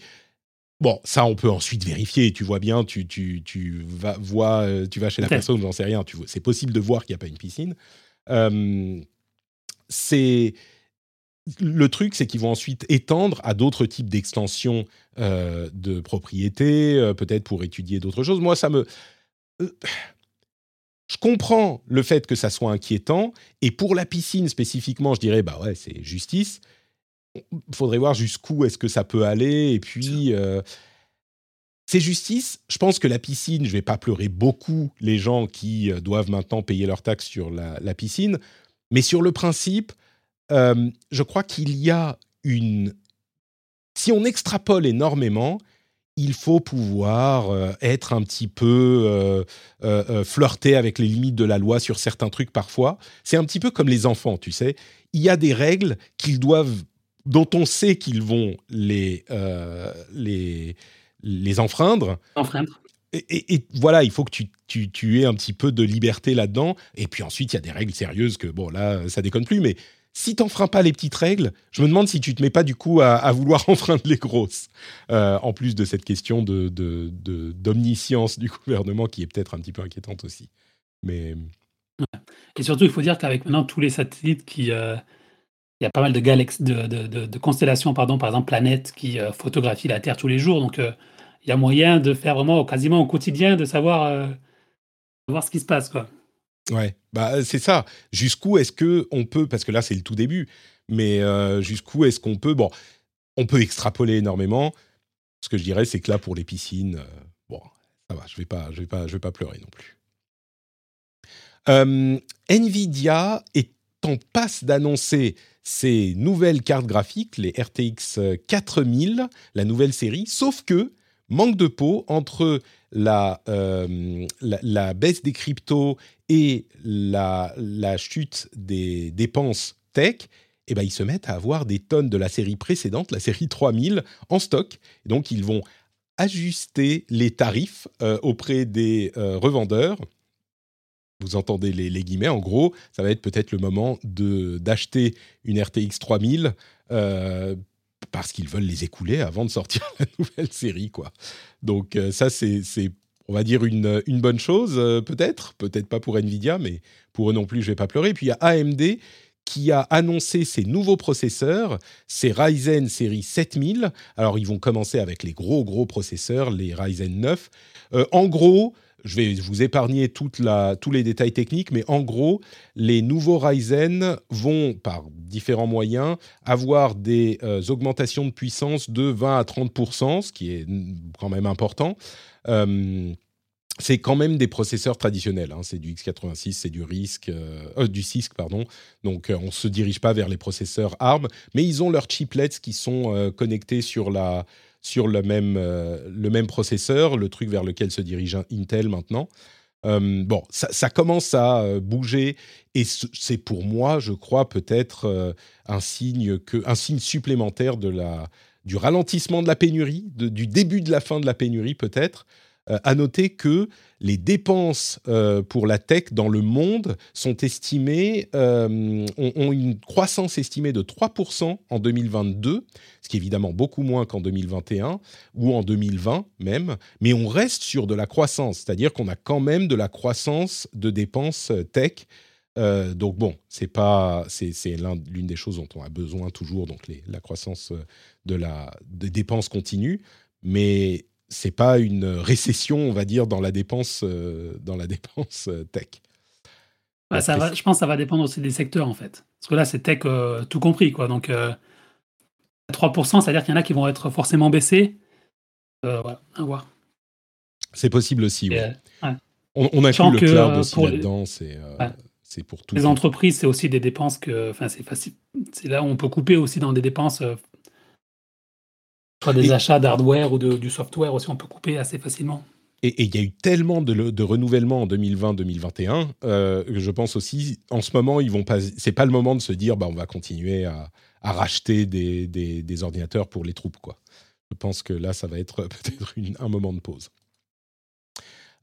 Bon, ça, on peut ensuite vérifier. Tu vois bien, tu, tu, tu vas, vois, euh, tu vas chez la personne, j'en sais rien. C'est possible de voir qu'il n'y a pas une piscine. C'est le truc, c'est qu'ils vont ensuite étendre à d'autres types d'extensions euh, de propriété, euh, peut-être pour étudier d'autres choses. Moi, ça me. je comprends le fait que ça soit inquiétant, et pour la piscine spécifiquement, je dirais, bah ouais, c'est justice. Il faudrait voir jusqu'où est-ce que ça peut aller, et puis. C'est justice. Je pense que la piscine, je vais pas pleurer beaucoup les gens qui euh, doivent maintenant payer leurs taxes sur la, piscine, mais sur le principe, euh, je crois qu'il y a une. Si on extrapole énormément, il faut pouvoir euh, être un petit peu euh, flirter avec les limites de la loi sur certains trucs parfois. C'est un petit peu comme les enfants, tu sais. Il y a des règles qu'ils doivent, dont on sait qu'ils vont les les les enfreindre. Enfreindre. Et, voilà, il faut que tu, tu, aies un petit peu de liberté là-dedans. Et puis ensuite, il y a des règles sérieuses que, bon, là, ça déconne plus. Mais si tu n'enfreins pas les petites règles, je me demande si tu te mets pas du coup à, vouloir enfreindre les grosses. Euh, en plus de cette question de, d'omniscience du gouvernement qui est peut-être un petit peu inquiétante aussi. Mais... Et surtout, il faut dire qu'avec maintenant tous les satellites qui... Euh, il y a pas mal de, galaxies, de, constellations, pardon, par exemple planètes qui euh, photographient la Terre tous les jours. Donc, il y a moyen de faire vraiment quasiment au quotidien de savoir, euh, voir ce qui se passe. Quoi. Ouais, bah c'est ça. Jusqu'où est-ce que on peut, parce que là c'est le tout début, mais euh, jusqu'où est-ce qu'on peut, bon, on peut extrapoler énormément. Ce que je dirais, c'est que là pour les piscines, euh, bon, ça va, je vais je vais pas, je vais pas pleurer non plus. Euh, Nvidia est en passe d'annoncer ses nouvelles cartes graphiques, les RTX 4000, la nouvelle série, sauf que manque de peau entre la, la, baisse des cryptos et la, la chute des dépenses tech, eh ben, ils se mettent à avoir des tonnes de la série précédente, la série 3000, en stock. donc, ils vont ajuster les tarifs euh, auprès des euh, revendeurs. Vous entendez les, les, guillemets. En gros, ça va être peut-être le moment d'acheter une RTX 3000 euh, parce qu'ils veulent les écouler avant de sortir la nouvelle série. Quoi. Donc, ça, c'est on va dire, une, bonne chose, euh, peut-être. Peut-être pas pour Nvidia, mais pour eux non plus, je vais pas pleurer. Puis il y a AMD qui a annoncé ses nouveaux processeurs, ces Ryzen série 7000. Alors, ils vont commencer avec les gros, gros processeurs, les Ryzen 9. Euh, en gros, je vais vous épargner tous les détails techniques, mais en gros, les nouveaux Ryzen vont, par différents moyens, avoir des euh, augmentations de puissance de 20 à 30% ce qui est quand même important. Euh, c'est quand même des processeurs traditionnels. Hein. C'est du x86, c'est du RISC, euh, euh, CISC, pardon. Donc, on ne se dirige pas vers les processeurs ARM, mais ils ont leurs chiplets qui sont connectés sur, la, sur le, même, le même processeur, le truc vers lequel se dirige Intel maintenant. bon, ça, ça, commence à bouger et c'est pour moi, je crois, peut-être un signe que, un signe supplémentaire de la, du ralentissement de la pénurie, du début de la fin de la pénurie peut-être. Euh, à noter que les dépenses euh, pour la tech dans le monde sont estimées, euh, ont, une croissance estimée de 3% en 2022, ce qui est évidemment beaucoup moins qu'en 2021 ou en 2020 même, mais on reste sur de la croissance, c'est-à-dire qu'on a quand même de la croissance de dépenses tech. Euh, donc bon, c'est pas, c'est, l'une des choses dont on a besoin toujours, donc la croissance de la des dépenses continue, mais c'est pas une récession, on va dire, dans la dépense, euh, dans la dépense tech. Bah, ça va, je pense que ça va dépendre aussi des secteurs en fait, parce que là c'est tech tout compris quoi, donc 3%, c'est-à-dire qu'il y en a qui vont être forcément baissés. voilà, à voir. C'est possible aussi, oui. On, on, inclut le cloud aussi là-dedans, c'est pour Les entreprises, c'est aussi des dépenses que, enfin, c'est facile. C'est là où on peut couper aussi dans des dépenses, euh, soit des achats d'hardware ou de, du software aussi, on peut couper assez facilement. Et il y a eu tellement de, de renouvellement en 2020-2021 euh, je pense aussi, en ce moment, ils vont pas. C'est pas le moment de se dire, bah, on va continuer à, à racheter des, des, des, ordinateurs pour les troupes, quoi. Je pense que là, ça va être peut-être un moment de pause.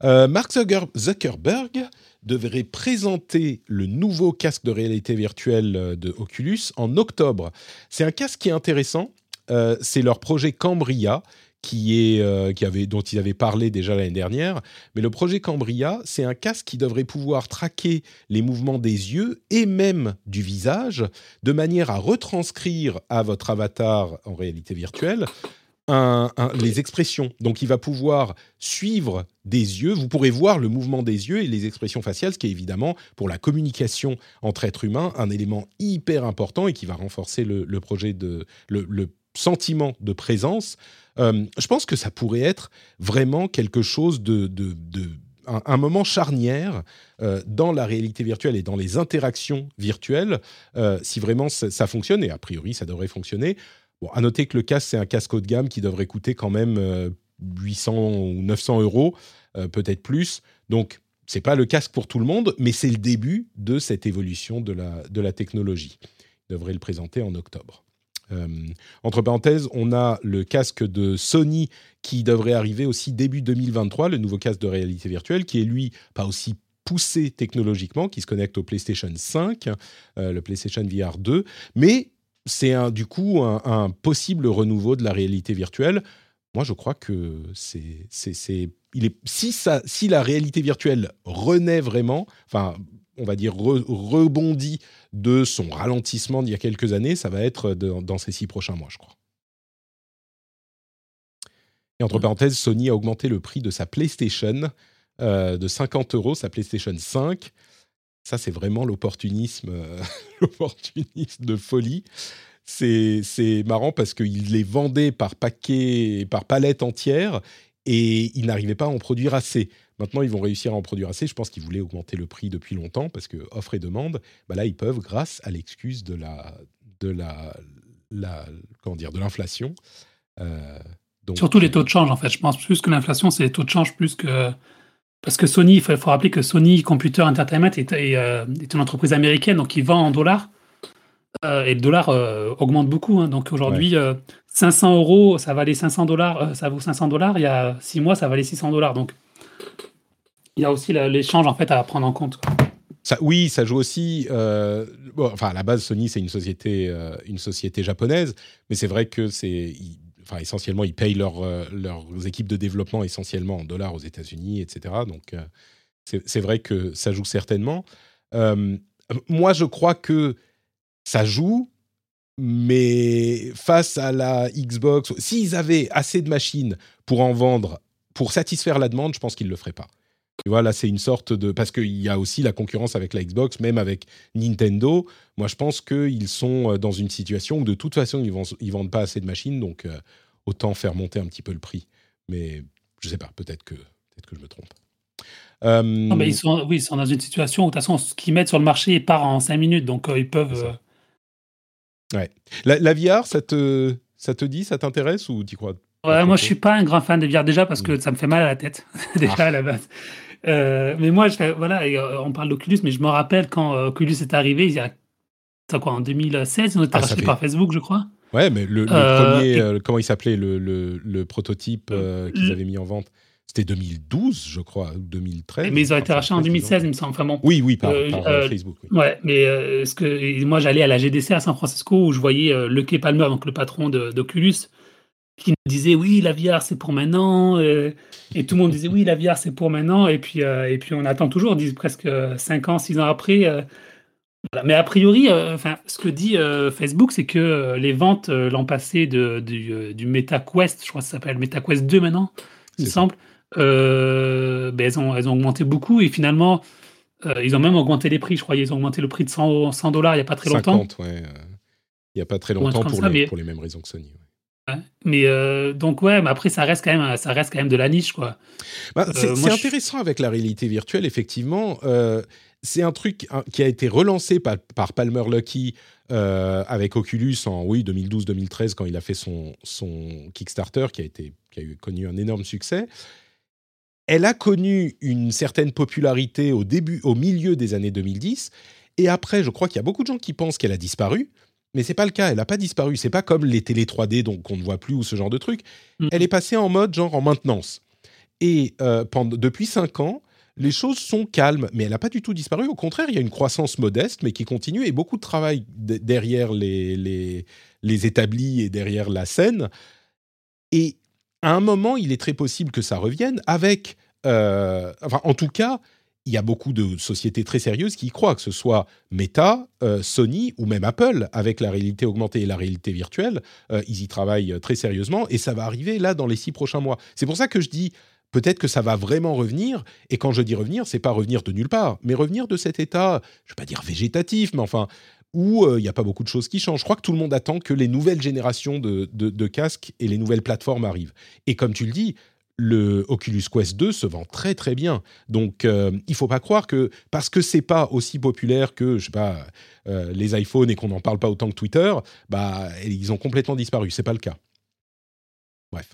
Euh, Mark Zuckerberg devrait présenter le nouveau casque de réalité virtuelle euh, de Oculus en octobre. C'est un casque qui est intéressant. Euh, c'est leur projet Cambria. Qui est, qui avait, dont ils avaient parlé déjà l'année dernière. Mais le projet Cambria, c'est un casque qui devrait pouvoir traquer les mouvements des yeux et même du visage, de manière à retranscrire à votre avatar en réalité virtuelle les expressions. Donc il va pouvoir suivre des yeux, vous pourrez voir le mouvement des yeux et les expressions faciales, ce qui est évidemment pour la communication entre êtres humains un élément hyper important et qui va renforcer le, projet de le, sentiment de présence. Euh, je pense que ça pourrait être vraiment quelque chose de, de, un, moment charnière euh, dans la réalité virtuelle et dans les interactions virtuelles, euh, si vraiment ça, fonctionne, et a priori ça devrait fonctionner, Bon, à noter que le casque, c'est un casque haut de gamme qui devrait coûter quand même 800 euh, ou 900 euros, peut-être plus. Donc, c'est pas le casque pour tout le monde, mais c'est le début de cette évolution de la, de la technologie. Il devrait le présenter en octobre. Euh, entre parenthèses, on a le casque de Sony qui devrait arriver aussi début 2023, le nouveau casque de réalité virtuelle, qui est lui pas aussi poussé technologiquement, qui se connecte au PlayStation 5, le PlayStation VR 2, mais c'est du coup un, possible renouveau de la réalité virtuelle. Moi, je crois que c'est, c'est, il est, si, si la réalité virtuelle renaît vraiment, enfin, on va dire rebondit de son ralentissement d'il y a quelques années, ça va être dans ces six prochains mois, je crois. Et entre parenthèses, Sony a augmenté le prix de sa PlayStation euh, de 50 euros, sa PlayStation 5. Ça, c'est vraiment l'opportunisme, l'opportunisme de folie. C'est marrant parce qu'ils les vendaient par paquet, par palette entière et ils n'arrivaient pas à en produire assez. Maintenant, ils vont réussir à en produire assez. Je pense qu'ils voulaient augmenter le prix depuis longtemps parce que offre et demande, bah là, ils peuvent grâce à l'excuse de la, de la, la comment dire, de l'inflation. Euh, Surtout les taux de change, en fait. Je pense plus que l'inflation, c'est les taux de change plus que parce que Sony, il faut, rappeler que Sony Computer Entertainment est, euh, est, une entreprise américaine, donc ils vend en dollars. Euh, et le dollar augmente beaucoup. Hein. donc aujourd'hui, 500 euros, ça valait 500 dollars, ça vaut 500 dollars. Il y a 6 mois, ça valait 600 dollars. Donc il y a aussi l'échange en fait à prendre en compte. Oui, ça joue aussi. Euh, enfin, à la base, Sony, c'est une société, euh, une société japonaise, mais c'est vrai que c'est, enfin, essentiellement, ils payent leur, euh, leurs équipes de développement essentiellement en dollars aux États-Unis, etc. Donc, c'est vrai que ça joue certainement. moi, je crois que ça joue, mais face à la Xbox, s'ils avaient assez de machines pour en vendre, pour satisfaire la demande, je pense qu'ils le feraient pas. Tu vois, là, c'est une sorte de. Parce qu'il y a aussi la concurrence avec la Xbox, même avec Nintendo. Moi, je pense qu'ils sont euh, dans une situation où, de toute façon, ils ne ils vendent pas assez de machines, donc euh, autant faire monter un petit peu le prix. Mais je ne sais pas, peut-être que, peut que je me trompe. Euh, non, mais ils sont, oui, ils sont dans une situation où, de toute façon, ce qu'ils mettent sur le marché part en 5 minutes, donc ils peuvent. Ouais. La, la, VR, ça te, ça te dit, ça t'intéresse ou tu crois Ouais, moi, je suis pas un grand fan de VR déjà parce que mm. ça me fait mal à la tête, déjà ah. à la base. Euh, mais moi, je, voilà, euh, on parle d'Oculus, mais je me rappelle quand euh, Oculus est arrivé, il y a quoi, en 2016, on était ah, racheté par Facebook, je crois. Ouais, mais le, premier, comment il s'appelait, le, le, prototype qu'ils avaient mis en vente c'était 2012, je crois, ou 2013. Mais ils ont été rachetés en 2016, il me semble. Bon, oui, oui, par, Facebook. Ouais, mais ce que, moi, j'allais à la GDC à San Francisco où je voyais le Kay Palmer, donc le patron d'Oculus, qui nous disait oui la VR c'est pour maintenant euh, et tout le monde disait oui la VR c'est pour maintenant et puis euh, et puis on attend toujours presque 5 ans 6 ans après euh, mais a priori enfin ce que dit Facebook c'est que les ventes l'an passé de, du, du MetaQuest je crois que ça s'appelle MetaQuest 2 maintenant il me semble ben, elles, ont, elles ont augmenté beaucoup et finalement ils ont même augmenté les prix je crois. Ils ont augmenté le prix de 100 dollars il n'y a pas très longtemps. 50, ouais, il n'y a pas très longtemps pour, les, pour les mêmes raisons que Sony mais euh, donc ouais, mais après ça reste quand même, ça reste quand même de la niche quoi. Bah, c'est euh, intéressant avec la réalité virtuelle effectivement. Euh, c'est un truc hein, qui a été relancé par, par Palmer Lucky avec Oculus en oui 2012-2013 quand il a fait son son Kickstarter qui a été qui a eu, connu un énorme succès. Elle a connu une certaine popularité au début, au milieu des années 2010, et après, je crois qu'il y a beaucoup de gens qui pensent qu'elle a disparu mais c'est pas le cas. Elle n'a pas disparu. C'est pas comme les télé 3D donc qu'on ne voit plus ou ce genre de truc. Elle est passée en mode genre en maintenance. Et euh, pendant, depuis 5 ans, les choses sont calmes, mais elle n'a pas du tout disparu. Au contraire, il y a une croissance modeste, mais qui continue, et beaucoup de travail derrière les, les, les, établis et derrière la scène. Et à un moment, il est très possible que ça revienne avec, euh, enfin, en tout cas, il y a beaucoup de sociétés très sérieuses qui y croient, que ce soit Meta, euh, Sony ou même Apple, avec la réalité augmentée et la réalité virtuelle. Euh, ils y travaillent très sérieusement et ça va arriver là dans les six prochains mois. C'est pour ça que je dis peut-être que ça va vraiment revenir. Et quand je dis revenir, c'est pas revenir de nulle part, mais revenir de cet état, je vais pas dire végétatif, mais enfin où euh, il n'y a pas beaucoup de choses qui changent. Je crois que tout le monde attend que les nouvelles générations de, de casques et les nouvelles plateformes arrivent. Et comme tu le dis, le Oculus Quest 2 se vend très très bien. Donc euh, il faut pas croire que parce que c'est pas aussi populaire que je sais pas euh, les iPhones et qu'on n'en parle pas autant que Twitter, bah ils ont complètement disparu. C'est pas le cas. Bref,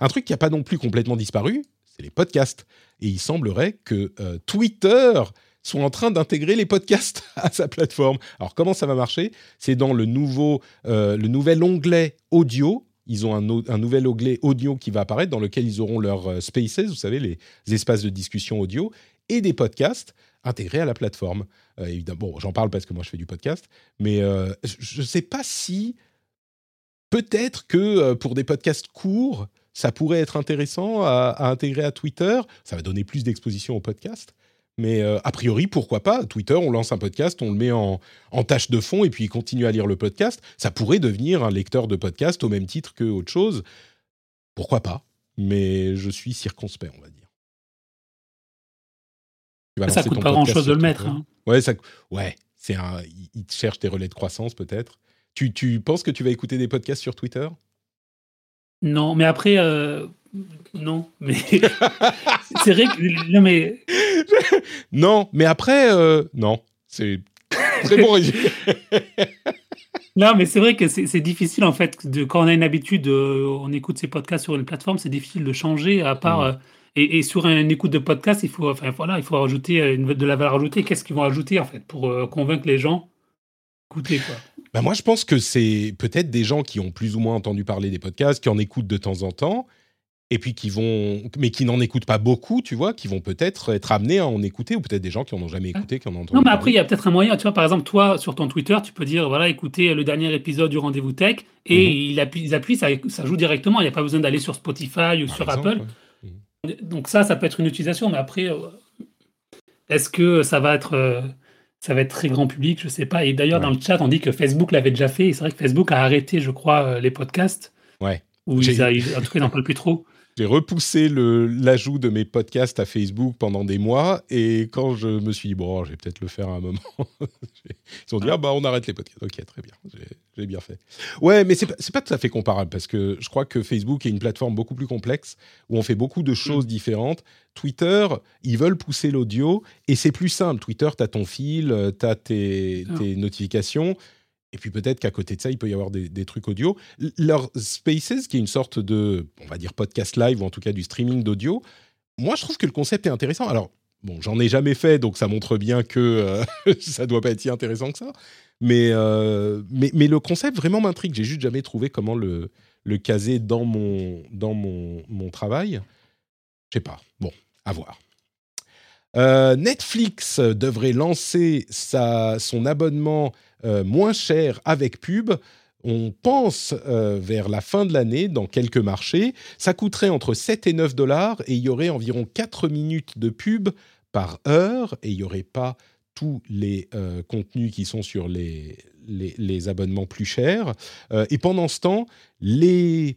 un truc qui a pas non plus complètement disparu, c'est les podcasts. Et il semblerait que euh, Twitter soit en train d'intégrer les podcasts à sa plateforme. Alors comment ça va marcher? C'est dans le nouveau, le nouvel onglet audio ils ont un, nouvel onglet audio qui va apparaître dans lequel ils auront leurs euh, spaces, vous savez, les espaces de discussion audio, et des podcasts intégrés à la plateforme. Euh, bon, j'en parle parce que moi je fais du podcast, mais euh, je ne sais pas si peut-être que pour des podcasts courts, ça pourrait être intéressant à, à intégrer à Twitter. Ça va donner plus d'exposition au podcast. Mais euh, a priori, pourquoi pas? Twitter, on lance un podcast, on le met en, tâche de fond et puis il continue à lire le podcast. Ça pourrait devenir un lecteur de podcast au même titre que autre chose. Pourquoi pas? Mais je suis circonspect, on va dire. Ça coûte pas grand-chose de le mettre. Hein. Ouais, ça, ouais, c'est un. Ils te cherchent des relais de croissance peut-être. Tu, tu penses que tu vas écouter des podcasts sur Twitter? Non, mais après, euh, non, mais c'est vrai que non, mais Non, mais après, euh, non. C'est très bon résumé. non, mais c'est vrai que c'est difficile en fait de quand on a une habitude, euh, on écoute ses podcasts sur une plateforme, c'est difficile de changer à part. Euh, et, et sur une écoute de podcast, il faut, enfin voilà, il faut rajouter une, de la valeur ajoutée. Qu'est-ce qu'ils vont ajouter en fait pour convaincre les gens d'écouter quoi Bah moi, je pense que c'est peut-être des gens qui ont plus ou moins entendu parler des podcasts, qui en écoutent de temps en temps, et puis qui vont, mais qui n'en écoutent pas beaucoup, tu vois, qui vont peut-être être amenés à en écouter, ou peut-être des gens qui en ont jamais écouté, qui en ont entendu Non, mais après, il y a peut-être un moyen. Tu vois, par exemple, toi, sur ton Twitter, tu peux dire, voilà, écoutez le dernier épisode du Rendez-vous Tech, et Mhm. il appuie, ils appuient, ça, ça joue directement. Il n'y a pas besoin d'aller sur Spotify ou Par sur exemple, Apple. ouais. Donc ça, ça peut être une utilisation. Mais après, euh, est-ce que ça va être, euh, ça va être très grand public Je sais pas. Et d'ailleurs, Ouais. dans le chat, on dit que Facebook l'avait déjà fait. Et c'est vrai que Facebook a arrêté, je crois, euh, les podcasts. Ouais. Ou ils a- en tout cas, ils n'en parlent plus trop. J'ai repoussé l'ajout de mes podcasts à Facebook pendant des mois et quand je me suis dit, bon, je vais peut-être le faire à un moment, ils ont dit, ah bah on arrête les podcasts. Ok, très bien, j'ai- bien fait. Ouais, mais c'est pas, pas tout à fait comparable parce que je crois que Facebook est une plateforme beaucoup plus complexe où on fait beaucoup de choses différentes. Twitter, ils veulent pousser l'audio et c'est plus simple. Twitter, tu as ton fil, tu as tes, Ah. tes notifications. Et puis peut-être qu'à côté de ça, il peut y avoir des, trucs audio. Leur Spaces, qui est une sorte de, on va dire, podcast live, ou en tout cas du streaming d'audio, moi je trouve que le concept est intéressant. Alors, bon, j'en ai jamais fait, donc ça montre bien que euh, ça doit pas être si intéressant que ça. Mais, euh, mais, mais le concept vraiment m'intrigue. J'ai juste jamais trouvé comment le, le caser dans mon, dans mon, mon travail. Je sais pas. Bon, à voir. Euh, Netflix devrait lancer sa, son abonnement euh, moins cher avec pub. On pense euh, vers la fin de l'année dans quelques marchés. Ça coûterait entre 7 et 9 dollars et il y aurait environ 4 minutes de pub par heure et il n'y aurait pas tous les euh, contenus qui sont sur les, les, abonnements plus chers. Et pendant ce temps, les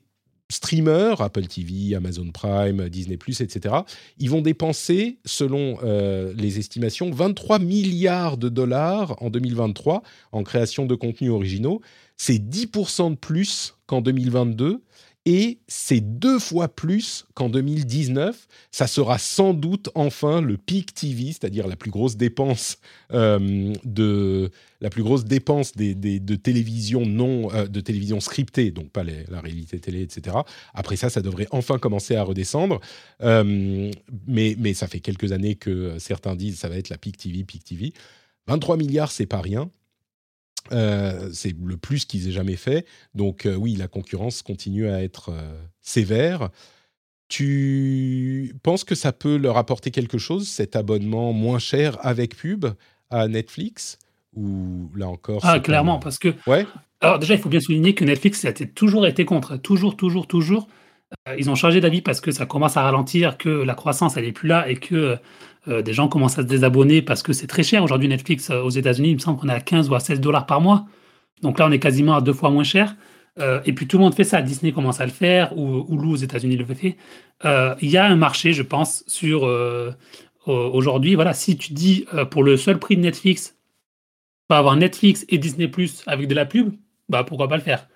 streamers, Apple TV, Amazon Prime, Disney ⁇ etc., ils vont dépenser, selon euh, les estimations, 23 milliards de dollars en 2023 en création de contenus originaux. C'est 10% de plus qu'en 2022 et c'est deux fois plus qu'en 2019. Ça sera sans doute enfin le peak TV, c'est-à-dire la plus grosse dépense euh, de la plus grosse dépense de télévision non euh, de télévision scriptée, donc pas la réalité télé, etc. Après ça, ça devrait enfin commencer à redescendre. Euh, mais, ça fait quelques années que certains disent ça va être la peak TV, peak TV. 23 milliards, c'est pas rien. Euh, c'est le plus qu'ils aient jamais fait. Donc euh, oui, la concurrence continue à être euh, sévère. Tu penses que ça peut leur apporter quelque chose, cet abonnement moins cher avec pub à Netflix? Ou là encore Ah, clairement, parce que Ouais, Alors déjà, il faut bien souligner que Netflix a toujours été contre, toujours, toujours, toujours. Euh, ils ont changé d'avis parce que ça commence à ralentir, que la croissance elle plus là et que euh, des gens commencent à se désabonner parce que c'est très cher aujourd'hui Netflix euh, aux États-Unis. Il me semble qu'on est à 15 ou à 16 dollars par mois. Donc là, on est quasiment à deux fois moins cher. Et puis tout le monde fait ça. Disney commence à le faire, ou Hulu aux États-Unis le fait. Il y a un marché, je pense, sur aujourd'hui. Voilà, si tu dis pour le seul prix de Netflix, tu vas avoir Netflix et Disney Plus avec de la pub, bah pourquoi pas le faire.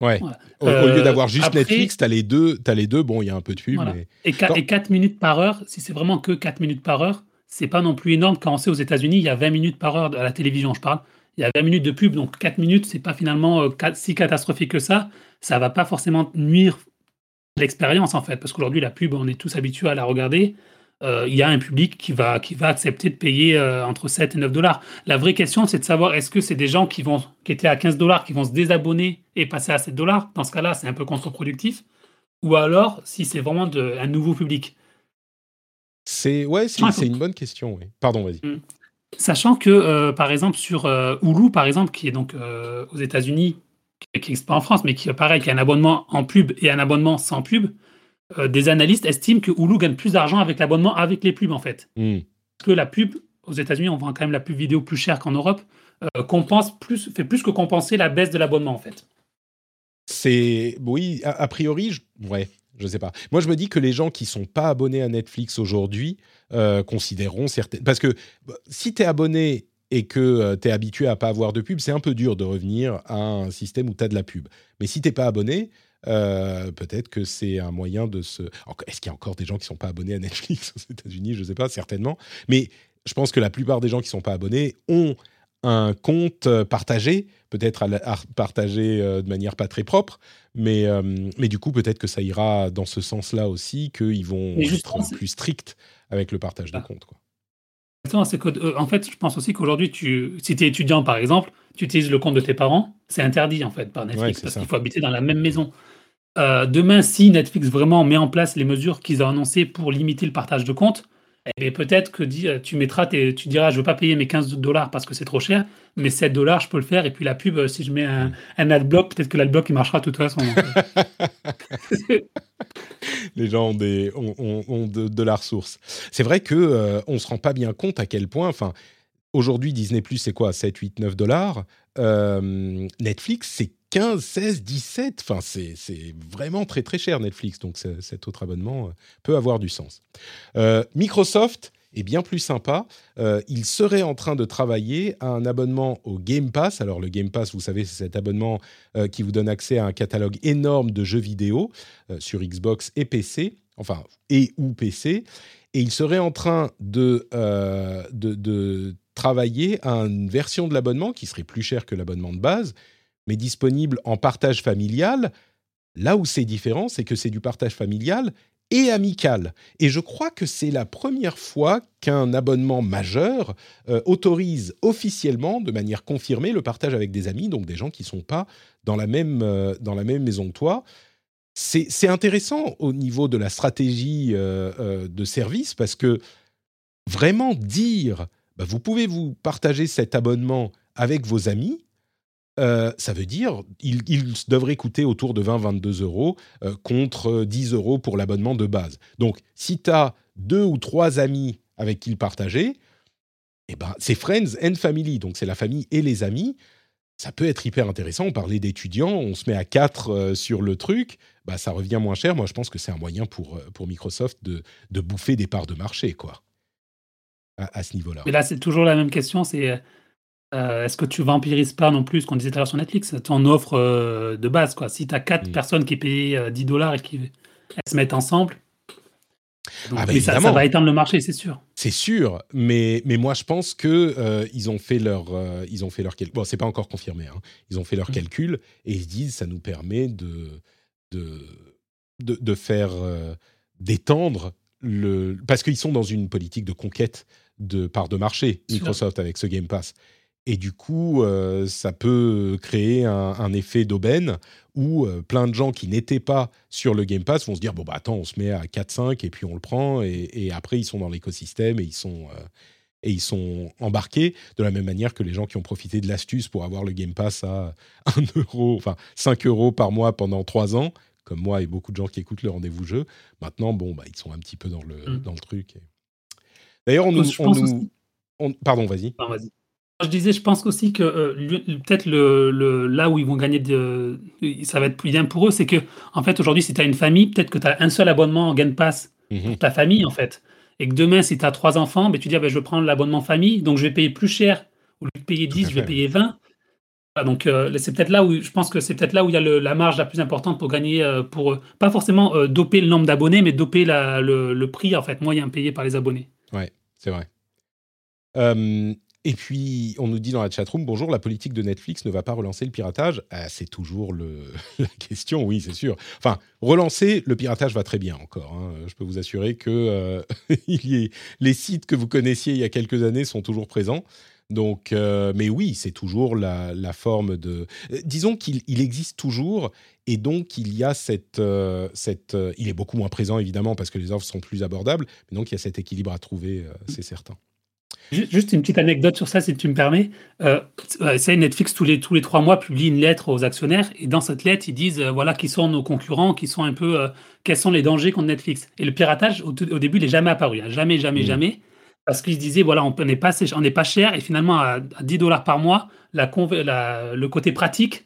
Ouais. Voilà. Au, au Euh, lieu d'avoir juste après- Netflix, t'as les deux, t'as les deux. Bon, il y a un peu de pub, Voilà. mais Et, qua- Non. et 4 minutes par heure, si c'est vraiment que 4 minutes par heure, c'est pas non plus énorme quand on sait aux États-Unis, il y a 20 minutes par heure à la télévision, je parle. Il y a 20 minutes de pub, donc 4 minutes, c'est pas finalement euh, si catastrophique que ça. Ça va pas forcément nuire l'expérience en fait, parce qu'aujourd'hui la pub, on est tous habitués à la regarder. Euh, il y a un public qui va, qui va accepter de payer euh, entre 7 et 9 dollars. La vraie question, c'est de savoir est-ce que c'est des gens qui, vont, qui étaient à 15 dollars qui vont se désabonner et passer à 7 dollars? Dans ce cas-là, c'est un peu contre-productif. Ou alors, si c'est vraiment de, un nouveau public? c'est ouais, c'est c'est une bonne question. Oui. Pardon, vas-y. Sachant que, euh, par exemple, sur euh, Hulu, par exemple, qui est donc euh, aux États-Unis, qui n'existe pas en France, mais qui pareil, qui a un abonnement en pub et un abonnement sans pub, euh, des analystes estiment que Hulu gagne plus d'argent avec l'abonnement avec les pubs, en fait. Hmm. Parce que la pub, aux États-Unis, on vend quand même la pub vidéo plus chère qu'en Europe, euh, compense plus, fait plus que compenser la baisse de l'abonnement, en fait. C'est oui, a, a priori, je, ouais. Je sais pas. Moi, je me dis que les gens qui sont pas abonnés à Netflix aujourd'hui euh, considéreront certaines. Parce que bah, si tu es abonné et que euh, tu es habitué à pas avoir de pub, c'est un peu dur de revenir à un système où tu as de la pub. Mais si t'es pas abonné, euh, peut-être que c'est un moyen de se. Est-ce qu'il y a encore des gens qui sont pas abonnés à Netflix aux États-Unis? Je ne sais pas, certainement. Mais je pense que la plupart des gens qui sont pas abonnés ont un compte partagé, peut-être à, partager de manière pas très propre, mais, mais du coup, peut-être que ça ira dans ce sens-là aussi, qu'ils vont être plus stricts avec le partage de ah. comptes. Quoi c'est que, euh, en fait, je pense aussi qu'aujourd'hui, tu, si tu es étudiant, par exemple, tu utilises le compte de tes parents, c'est interdit, en fait, par Netflix, parce qu'il faut habiter dans la même maison. Euh, demain, si Netflix vraiment met en place les mesures qu'ils ont annoncées pour limiter le partage de comptes, eh peut-être que euh, tu mettras, tu diras, je veux pas payer mes 15 dollars parce que c'est trop cher, mais 7 dollars, je peux le faire. Et puis la pub, si je mets un, un adblock, peut-être que l'adblock, il marchera de toute façon. les gens ont, des, ont, de, la ressource. C'est vrai que ne euh, on se rend pas bien compte à quel point. Enfin, aujourd'hui, Disney Plus, c'est quoi? 7, 8, 9 dollars. Euh, Netflix, c'est 15, 16, 17. Enfin, c'est vraiment très très cher Netflix. Donc cet autre abonnement euh, peut avoir du sens. Microsoft est bien plus sympa. Euh, il serait en train de travailler à un abonnement au Game Pass. Alors le Game Pass, vous savez, c'est cet abonnement euh, qui vous donne accès à un catalogue énorme de jeux vidéo euh, sur Xbox et PC, enfin et ou PC. Et il serait en train de, de, de travailler à une version de l'abonnement qui serait plus chère que l'abonnement de base, mais disponible en partage familial. Là où c'est différent, c'est que c'est du partage familial et amical. Et je crois que c'est la première fois qu'un abonnement majeur euh, autorise officiellement, de manière confirmée, le partage avec des amis, donc des gens qui ne sont pas dans la même, euh, dans la même maison que toi. C'est intéressant au niveau de la stratégie euh, de service parce que vraiment dire, bah, vous pouvez vous partager cet abonnement avec vos amis, euh, ça veut dire il, devrait coûter autour de 20-22 euros euh, contre 10 euros pour l'abonnement de base. Donc, si tu as deux ou trois amis avec qui le partager, eh ben, c'est Friends and Family, donc c'est la famille et les amis. Ça peut être hyper intéressant. On parlait d'étudiants, on se met à quatre euh, sur le truc, bah, ça revient moins cher. Moi, je pense que c'est un moyen pour, pour Microsoft de, de, bouffer des parts de marché, quoi, à, à ce niveau-là. Mais là, c'est toujours la même question, c'est euh, est-ce que tu vampirises pas non plus ce qu'on disait tout à l'heure sur Netflix, ton offre euh, de base quoi? Si tu as quatre mm. personnes qui payent 10 euh, dollars et qui se mettent ensemble, ah, bah, ça, va éteindre le marché, c'est sûr. C'est sûr, mais, mais moi je pense que ils ont fait leur ils ont fait leur calcul. Bon, c'est pas encore confirmé. Hein. Ils ont fait leur mm. calcul et ils se disent ça nous permet de de de, de faire d'étendre le parce qu'ils sont dans une politique de conquête de part de marché Microsoft avec ce Game Pass. Et du coup, euh, ça peut créer un, effet d'aubaine où euh, plein de gens qui n'étaient pas sur le Game Pass vont se dire bon bah attends, on se met à 4-5 et puis on le prend et, après ils sont dans l'écosystème et ils sont euh, et ils sont embarqués de la même manière que les gens qui ont profité de l'astuce pour avoir le Game Pass à 1 euro, enfin 5 euros par mois pendant 3 ans, comme moi et beaucoup de gens qui écoutent le rendez-vous jeu. Maintenant, bon bah ils sont un petit peu dans le mmh. dans le truc. D'ailleurs, on nous, on pardon, vas-y. vas-y. Je disais, je pense aussi que euh, peut-être le, là où ils vont gagner, de, ça va être plus bien pour eux, c'est que en fait aujourd'hui, si tu as une famille, peut-être que tu as un seul abonnement en Game Pass pour mhm. ta famille en fait, et que demain, si tu as trois enfants, ben, tu dis ah, ben, je vais prendre l'abonnement famille, donc je vais payer plus cher. Au lieu de payer 10, je vais payer 20. donc euh, c'est peut-être là où je pense que c'est peut-être là où il y a la marge la plus importante pour gagner, euh, pour pas forcément doper le nombre d'abonnés, mais doper le, le, prix en fait moyen payé par les abonnés. Ouais, c'est vrai. Et puis, on nous dit dans la chatroom, bonjour, la politique de Netflix ne va pas relancer le piratage. Ah, c'est toujours la question, oui, c'est sûr. Enfin, relancer, le piratage va très bien encore. Hein. Je peux vous assurer que euh, les sites que vous connaissiez il y a quelques années sont toujours présents. Donc, euh, mais oui, c'est toujours la, forme de. Euh, disons qu'il existe toujours, et donc il y a cette, cette. il est beaucoup moins présent évidemment parce que les offres sont plus abordables, mais donc il y a cet équilibre à trouver, c'est certain. Juste une petite anecdote sur ça, si tu me permets. Euh, Netflix, tous les, tous les trois mois, publie une lettre aux actionnaires. Et dans cette lettre, ils disent euh, voilà qui sont nos concurrents, qui sont un peu. Euh, quels sont les dangers contre Netflix. Et le piratage, au, début, il n'est jamais apparu. Hein. jamais, jamais, mmh. jamais. Parce qu'ils se disaient voilà, on n'est pas, pas cher. Et finalement, à, 10 dollars par mois, la, le côté pratique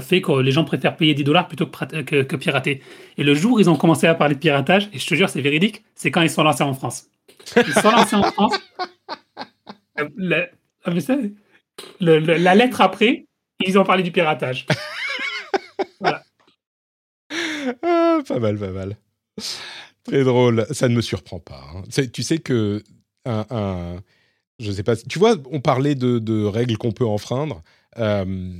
fait que les gens préfèrent payer 10 dollars plutôt que, que, pirater. Et le jour où ils ont commencé à parler de piratage, et je te jure, c'est véridique, c'est quand ils sont lancés en France. Ils sont lancés en France. La, ah, la lettre après, ils ont parlé du piratage. voilà. Ah, pas mal, pas mal. Très drôle. Ça ne me surprend pas. Hein. Tu sais que un, un, je sais pas. Tu vois, on parlait de, de règles qu'on peut enfreindre. Euh,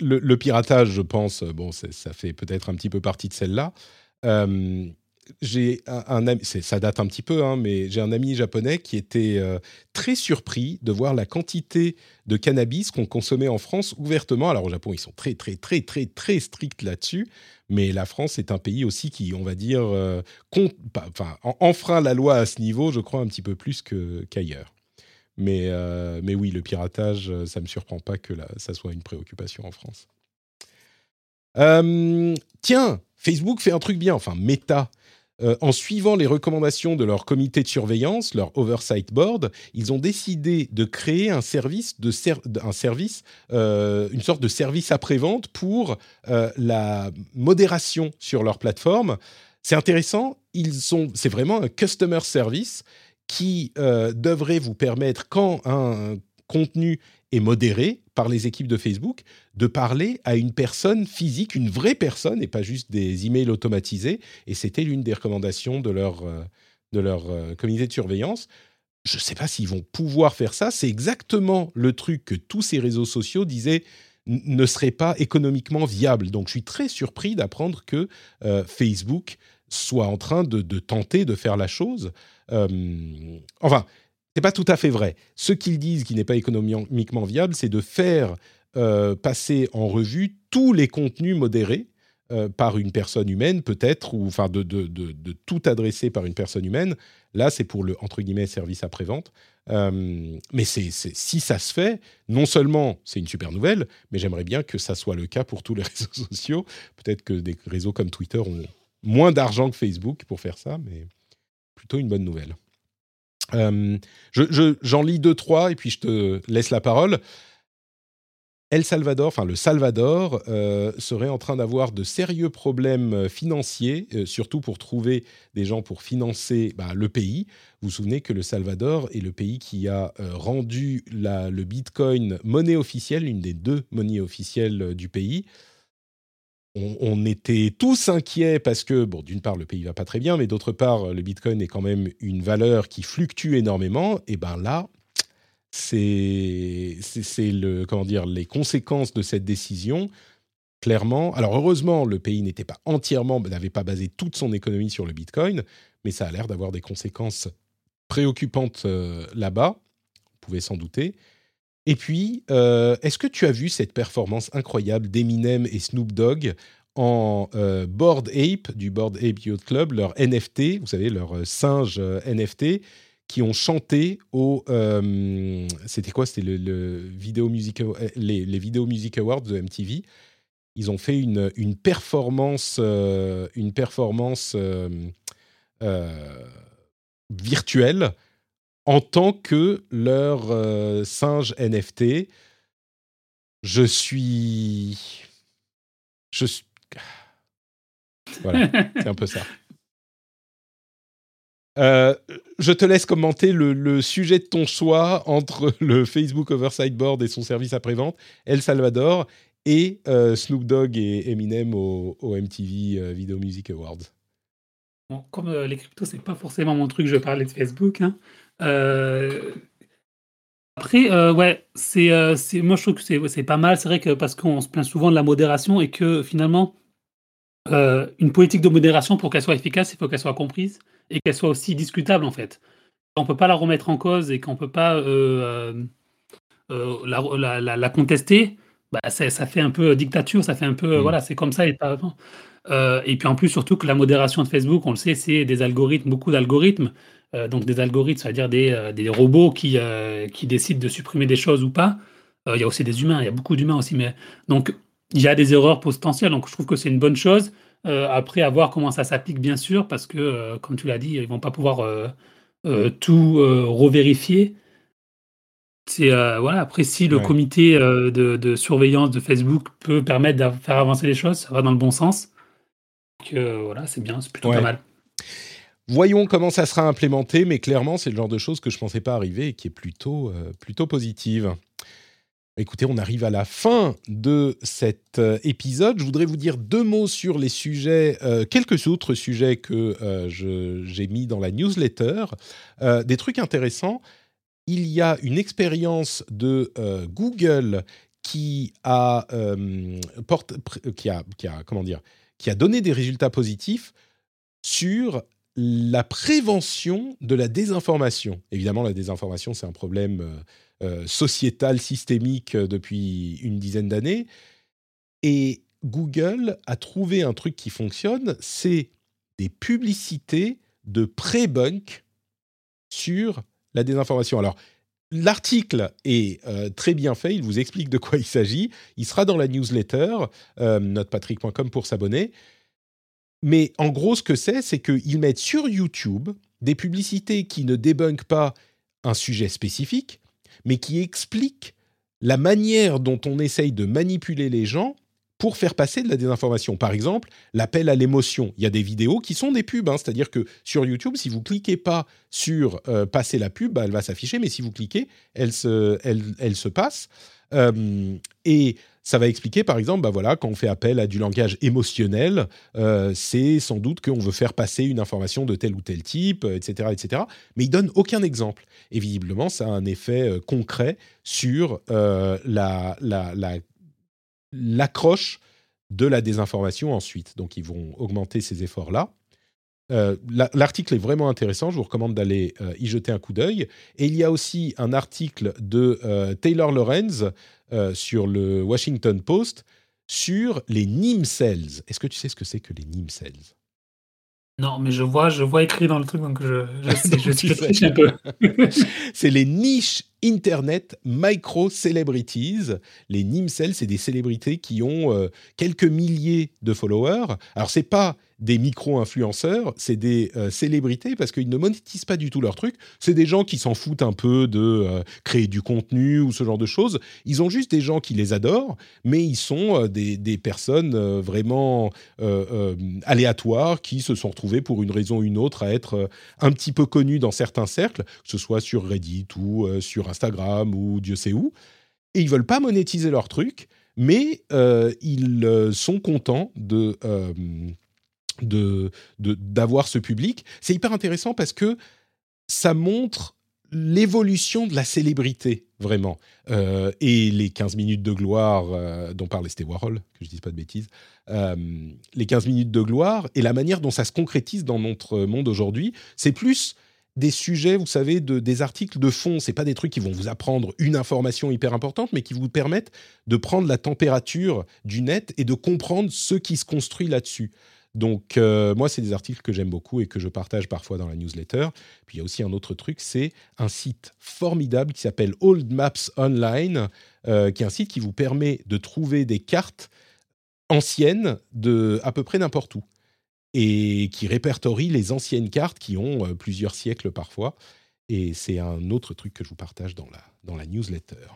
le, piratage, je pense, bon, ça fait peut-être un petit peu partie de celle-là. Euh, j'ai un, ami, ça date un petit peu, hein, mais j'ai un ami japonais qui était euh, très surpris de voir la quantité de cannabis qu'on consommait en France ouvertement. Alors au Japon, ils sont très très très très très stricts là-dessus, mais la France est un pays aussi qui, on va dire, euh, enfreint la loi à ce niveau, je crois un petit peu plus qu'ailleurs. mais, euh, mais oui, le piratage, ça ne me surprend pas que ça soit une préoccupation en France. tiens, Facebook fait un truc bien, enfin Meta euh, en suivant les recommandations de leur comité de surveillance, leur oversight board, ils ont décidé de créer un service, service euh, une sorte de service après-vente pour euh, la modération sur leur plateforme. C'est intéressant, c'est vraiment un customer service qui devrait vous permettre, quand un contenu est modéré par les équipes de Facebook, de parler à une personne physique, une vraie personne, et pas juste des emails automatisés. Et c'était l'une des recommandations de leur, euh, de leur euh, comité de surveillance. Je ne sais pas s'ils vont pouvoir faire ça. C'est exactement le truc que tous ces réseaux sociaux disaient ne serait pas économiquement viable. Donc je suis très surpris d'apprendre que euh, Facebook soit en train de, de, tenter de faire la chose. enfin, n'est pas tout à fait vrai. Ce qu'ils disent qui n'est pas économiquement viable, c'est de faire euh, passer en revue tous les contenus modérés euh, par une personne humaine, peut-être, ou enfin de, de, tout adresser par une personne humaine. Là, c'est pour le entre guillemets service après-vente. Euh, mais c'est, si ça se fait, non seulement c'est une super nouvelle, mais j'aimerais bien que ça soit le cas pour tous les réseaux sociaux. Peut-être que des réseaux comme Twitter ont moins d'argent que Facebook pour faire ça, mais plutôt une bonne nouvelle. Euh, j'en lis deux, trois, et puis je te laisse la parole. El Salvador, enfin le Salvador, euh, serait en train d'avoir de sérieux problèmes euh, financiers, surtout pour trouver des gens pour financer bah, le pays. Vous vous souvenez que le Salvador est le pays qui a rendu le Bitcoin monnaie officielle, une des deux monnaies officielles du pays on, était tous inquiets parce que, bon, d'une part, le pays va pas très bien, mais d'autre part, le Bitcoin est quand même une valeur qui fluctue énormément. Et ben là, c'est le comment dire les conséquences de cette décision. Clairement, alors heureusement, le pays n'était pas entièrement, n'avait pas basé toute son économie sur le Bitcoin, mais ça a l'air d'avoir des conséquences préoccupantes euh, là-bas. Vous pouvez s'en douter. Et puis, euh, est-ce que tu as vu cette performance incroyable d'Eminem et Snoop Dogg en euh, Board Ape, du Board Ape Yacht Club, leur NFT, vous savez, leur euh, singe NFT, qui ont chanté au. C'était quoi? C'était le, vidéo music, les, les Video Music Awards de MTV. Ils ont fait une, une performance, une performance virtuelle en tant que leur euh, singe NFT. Je suis. Je suis. Voilà, c'est un peu ça. Euh, je te laisse commenter le, sujet de ton choix entre le Facebook Oversight Board et son service après-vente, El Salvador, et euh, Snoop Dogg et Eminem au, MTV Video Music Awards. Bon, comme les cryptos, c'est pas forcément mon truc, je parlais de Facebook. Hein. Euh, après, euh, ouais, c'est, euh, moi je trouve que c'est, c'est pas mal. C'est vrai que parce qu'on se plaint souvent de la modération et que finalement, une politique de modération, pour qu'elle soit efficace, il faut qu'elle soit comprise et qu'elle soit aussi discutable en fait. On peut pas la remettre en cause et qu'on peut pas la, la, la, contester. Bah, ça, ça, fait un peu dictature, ça fait un peu, mmh. voilà, c'est comme ça et pas avant. et puis en plus, surtout que la modération de Facebook, on le sait, c'est des algorithmes, beaucoup d'algorithmes. Euh, donc des algorithmes, c'est-à-dire des, euh, des, robots qui, euh, qui décident de supprimer des choses ou pas. Il y a aussi des humains, il y a beaucoup d'humains aussi, mais donc il y a des erreurs potentielles, donc je trouve que c'est une bonne chose. après, à voir comment ça s'applique, bien sûr, parce que, comme tu l'as dit, ils vont pas pouvoir tout revérifier. C'est voilà. Après, si le Ouais. comité de, de surveillance de Facebook peut permettre de faire avancer les choses, ça va dans le bon sens. Donc, voilà, c'est bien, c'est plutôt Ouais. pas mal. Voyons comment ça sera implémenté, mais clairement, c'est le genre de choses que je pensais pas arriver et qui est plutôt, euh, plutôt positive. Écoutez, on arrive à la fin de cet euh, épisode. Je voudrais vous dire deux mots sur les sujets, euh, quelques autres sujets que j'ai mis dans la newsletter. Des trucs intéressants. Il y a une expérience de Google qui a, qui a, comment dire, qui a donné des résultats positifs sur la prévention de la désinformation. Évidemment, la désinformation, c'est un problème euh, euh, sociétal, systémique euh, depuis une dizaine d'années. Et Google a trouvé un truc qui fonctionne, c'est des publicités de pré-bunk sur la désinformation. Alors, l'article est très bien fait, il vous explique de quoi il s'agit. Il sera dans la newsletter, euh, notepatrick.com pour s'abonner. Mais en gros, ce que c'est, c'est qu'ils mettent sur YouTube des publicités qui ne débunkent pas un sujet spécifique, mais qui expliquent la manière dont on essaye de manipuler les gens pour faire passer de la désinformation. Par exemple, l'appel à l'émotion. Il y a des vidéos qui sont des pubs, hein, c'est-à-dire que sur YouTube, si vous cliquez pas sur euh, passer la pub, bah, elle va s'afficher, mais si vous cliquez, elle se, passe. Euh, et ça va expliquer, par exemple, bah voilà, quand on fait appel à du langage émotionnel, euh, c'est sans doute qu'on veut faire passer une information de tel ou tel type, euh, etc., etc. Mais il donne aucun exemple. Et visiblement, ça a un effet euh, concret sur la, la, la- l'accroche de la désinformation ensuite. Donc, ils vont augmenter ces efforts-là. Euh, la- L'article est vraiment intéressant, je vous recommande d'aller euh, y jeter un coup d'œil. Et il y a aussi un article de euh, Taylor Lorenz sur le Washington Post sur les NIM cells. Est-ce que tu sais ce que c'est que les NIM cells? Non, mais je vois, je vois écrit dans le truc, donc je, je sais, je, Tu je sais. triche un peu. C'est les niches Internet micro celebrities. Les NIM cells, c'est des célébrités qui ont euh, quelques milliers de followers. Alors, c'est pas des micro-influenceurs, c'est des euh, célébrités parce qu'ils ne monétisent pas du tout leur truc. C'est des gens qui s'en foutent un peu de euh, créer du contenu ou ce genre de choses. Ils ont juste des gens qui les adorent, mais ils sont euh, des, personnes vraiment aléatoires qui se sont retrouvées pour une raison ou une autre à être un petit peu connues dans certains cercles, que ce soit sur Reddit ou sur Instagram ou Dieu sait où. Et ils veulent pas monétiser leur truc, mais ils sont contents de de d'avoir ce public. C'est hyper intéressant parce que ça montre l'évolution de la célébrité, vraiment. Euh, et les 15 minutes de gloire euh, dont parlait Steve Warhol, que je dise pas de bêtises, euh, les 15 minutes de gloire et la manière dont ça se concrétise dans notre monde aujourd'hui, c'est plus des sujets, vous savez, de, des articles de fond. C'est pas des trucs qui vont vous apprendre une information hyper importante, mais qui vous permettent de prendre la température du net et de comprendre ce qui se construit là-dessus. Donc, euh, moi, c'est des articles que j'aime beaucoup et que je partage parfois dans la newsletter. Puis, il y a aussi un autre truc, c'est un site formidable qui s'appelle Old Maps Online, euh, qui est un site qui vous permet de trouver des cartes anciennes de à peu près n'importe où et qui répertorie les anciennes cartes qui ont euh, plusieurs siècles parfois. Et c'est un autre truc que je vous partage dans la, dans la newsletter.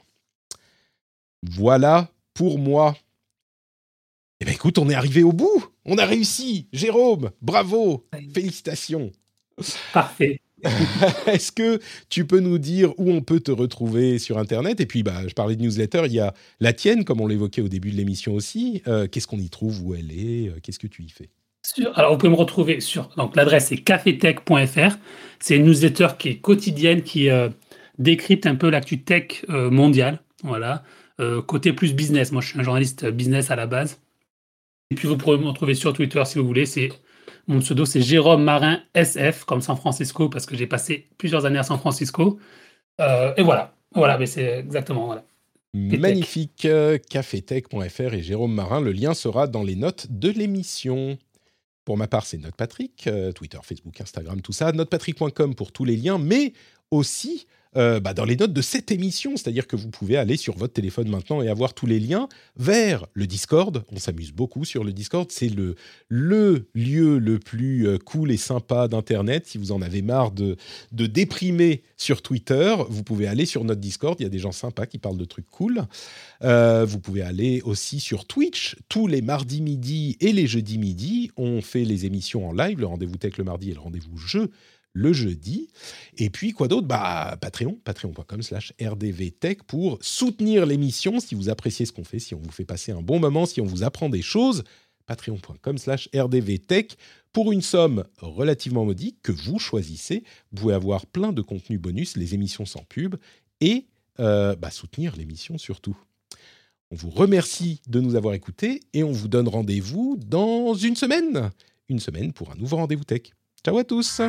Voilà pour moi. Eh bien, écoute, on est arrivé au bout. On a réussi. Jérôme, bravo. Félicitations. Parfait. Est-ce que tu peux nous dire où on peut te retrouver sur Internet? Et puis, bah, je parlais de newsletter, il y a la tienne, comme on l'évoquait au début de l'émission aussi. Euh, Qu'est-ce qu'on y trouve? Où elle est? Euh, Qu'est-ce que tu y fais? Sur- alors, vous pouvez me retrouver sur. Donc, l'adresse c'est cafetech.fr. C'est une newsletter qui est quotidienne, qui euh, décrypte un peu l'actu tech euh, mondiale. Voilà. Côté plus business. Moi, je suis un journaliste business à la base. Et puis, vous pourrez me retrouver sur Twitter si vous voulez. C'est mon pseudo, c'est Jérôme Marin SF, comme San Francisco, parce que j'ai passé plusieurs années à San Francisco. Euh, et voilà. Voilà, mais c'est exactement. Voilà. Magnifique euh, cafetech.fr et Jérôme Marin. Le lien sera dans les notes de l'émission. Pour ma part, c'est Note Patrick, euh, Twitter, Facebook, Instagram, tout ça. Notepatrick.com pour tous les liens, mais aussi euh, bah, dans les notes de cette émission. C'est-à-dire que vous pouvez aller sur votre téléphone maintenant et avoir tous les liens vers le Discord. On s'amuse beaucoup sur le Discord. C'est le, lieu le plus euh, cool et sympa d'Internet. Si vous en avez marre de, de déprimer sur Twitter, vous pouvez aller sur notre Discord. Il y a des gens sympas qui parlent de trucs cool. Euh, vous pouvez aller aussi sur Twitch. Tous les mardis midi et les jeudis midi, on fait les émissions en live. Le rendez-vous tech le mardi et le rendez-vous jeu le jeudi. Et puis, quoi d'autre? Bah, Patreon, patreon.com slash rdvtech pour soutenir l'émission si vous appréciez ce qu'on fait, si on vous fait passer un bon moment, si on vous apprend des choses. Patreon.com slash rdvtech pour une somme relativement modique que vous choisissez. Vous pouvez avoir plein de contenus bonus, les émissions sans pub et euh, bah, soutenir l'émission surtout. On vous remercie de nous avoir écoutés et on vous donne rendez-vous dans une semaine. Une semaine pour un nouveau rendez-vous tech. Ciao à tous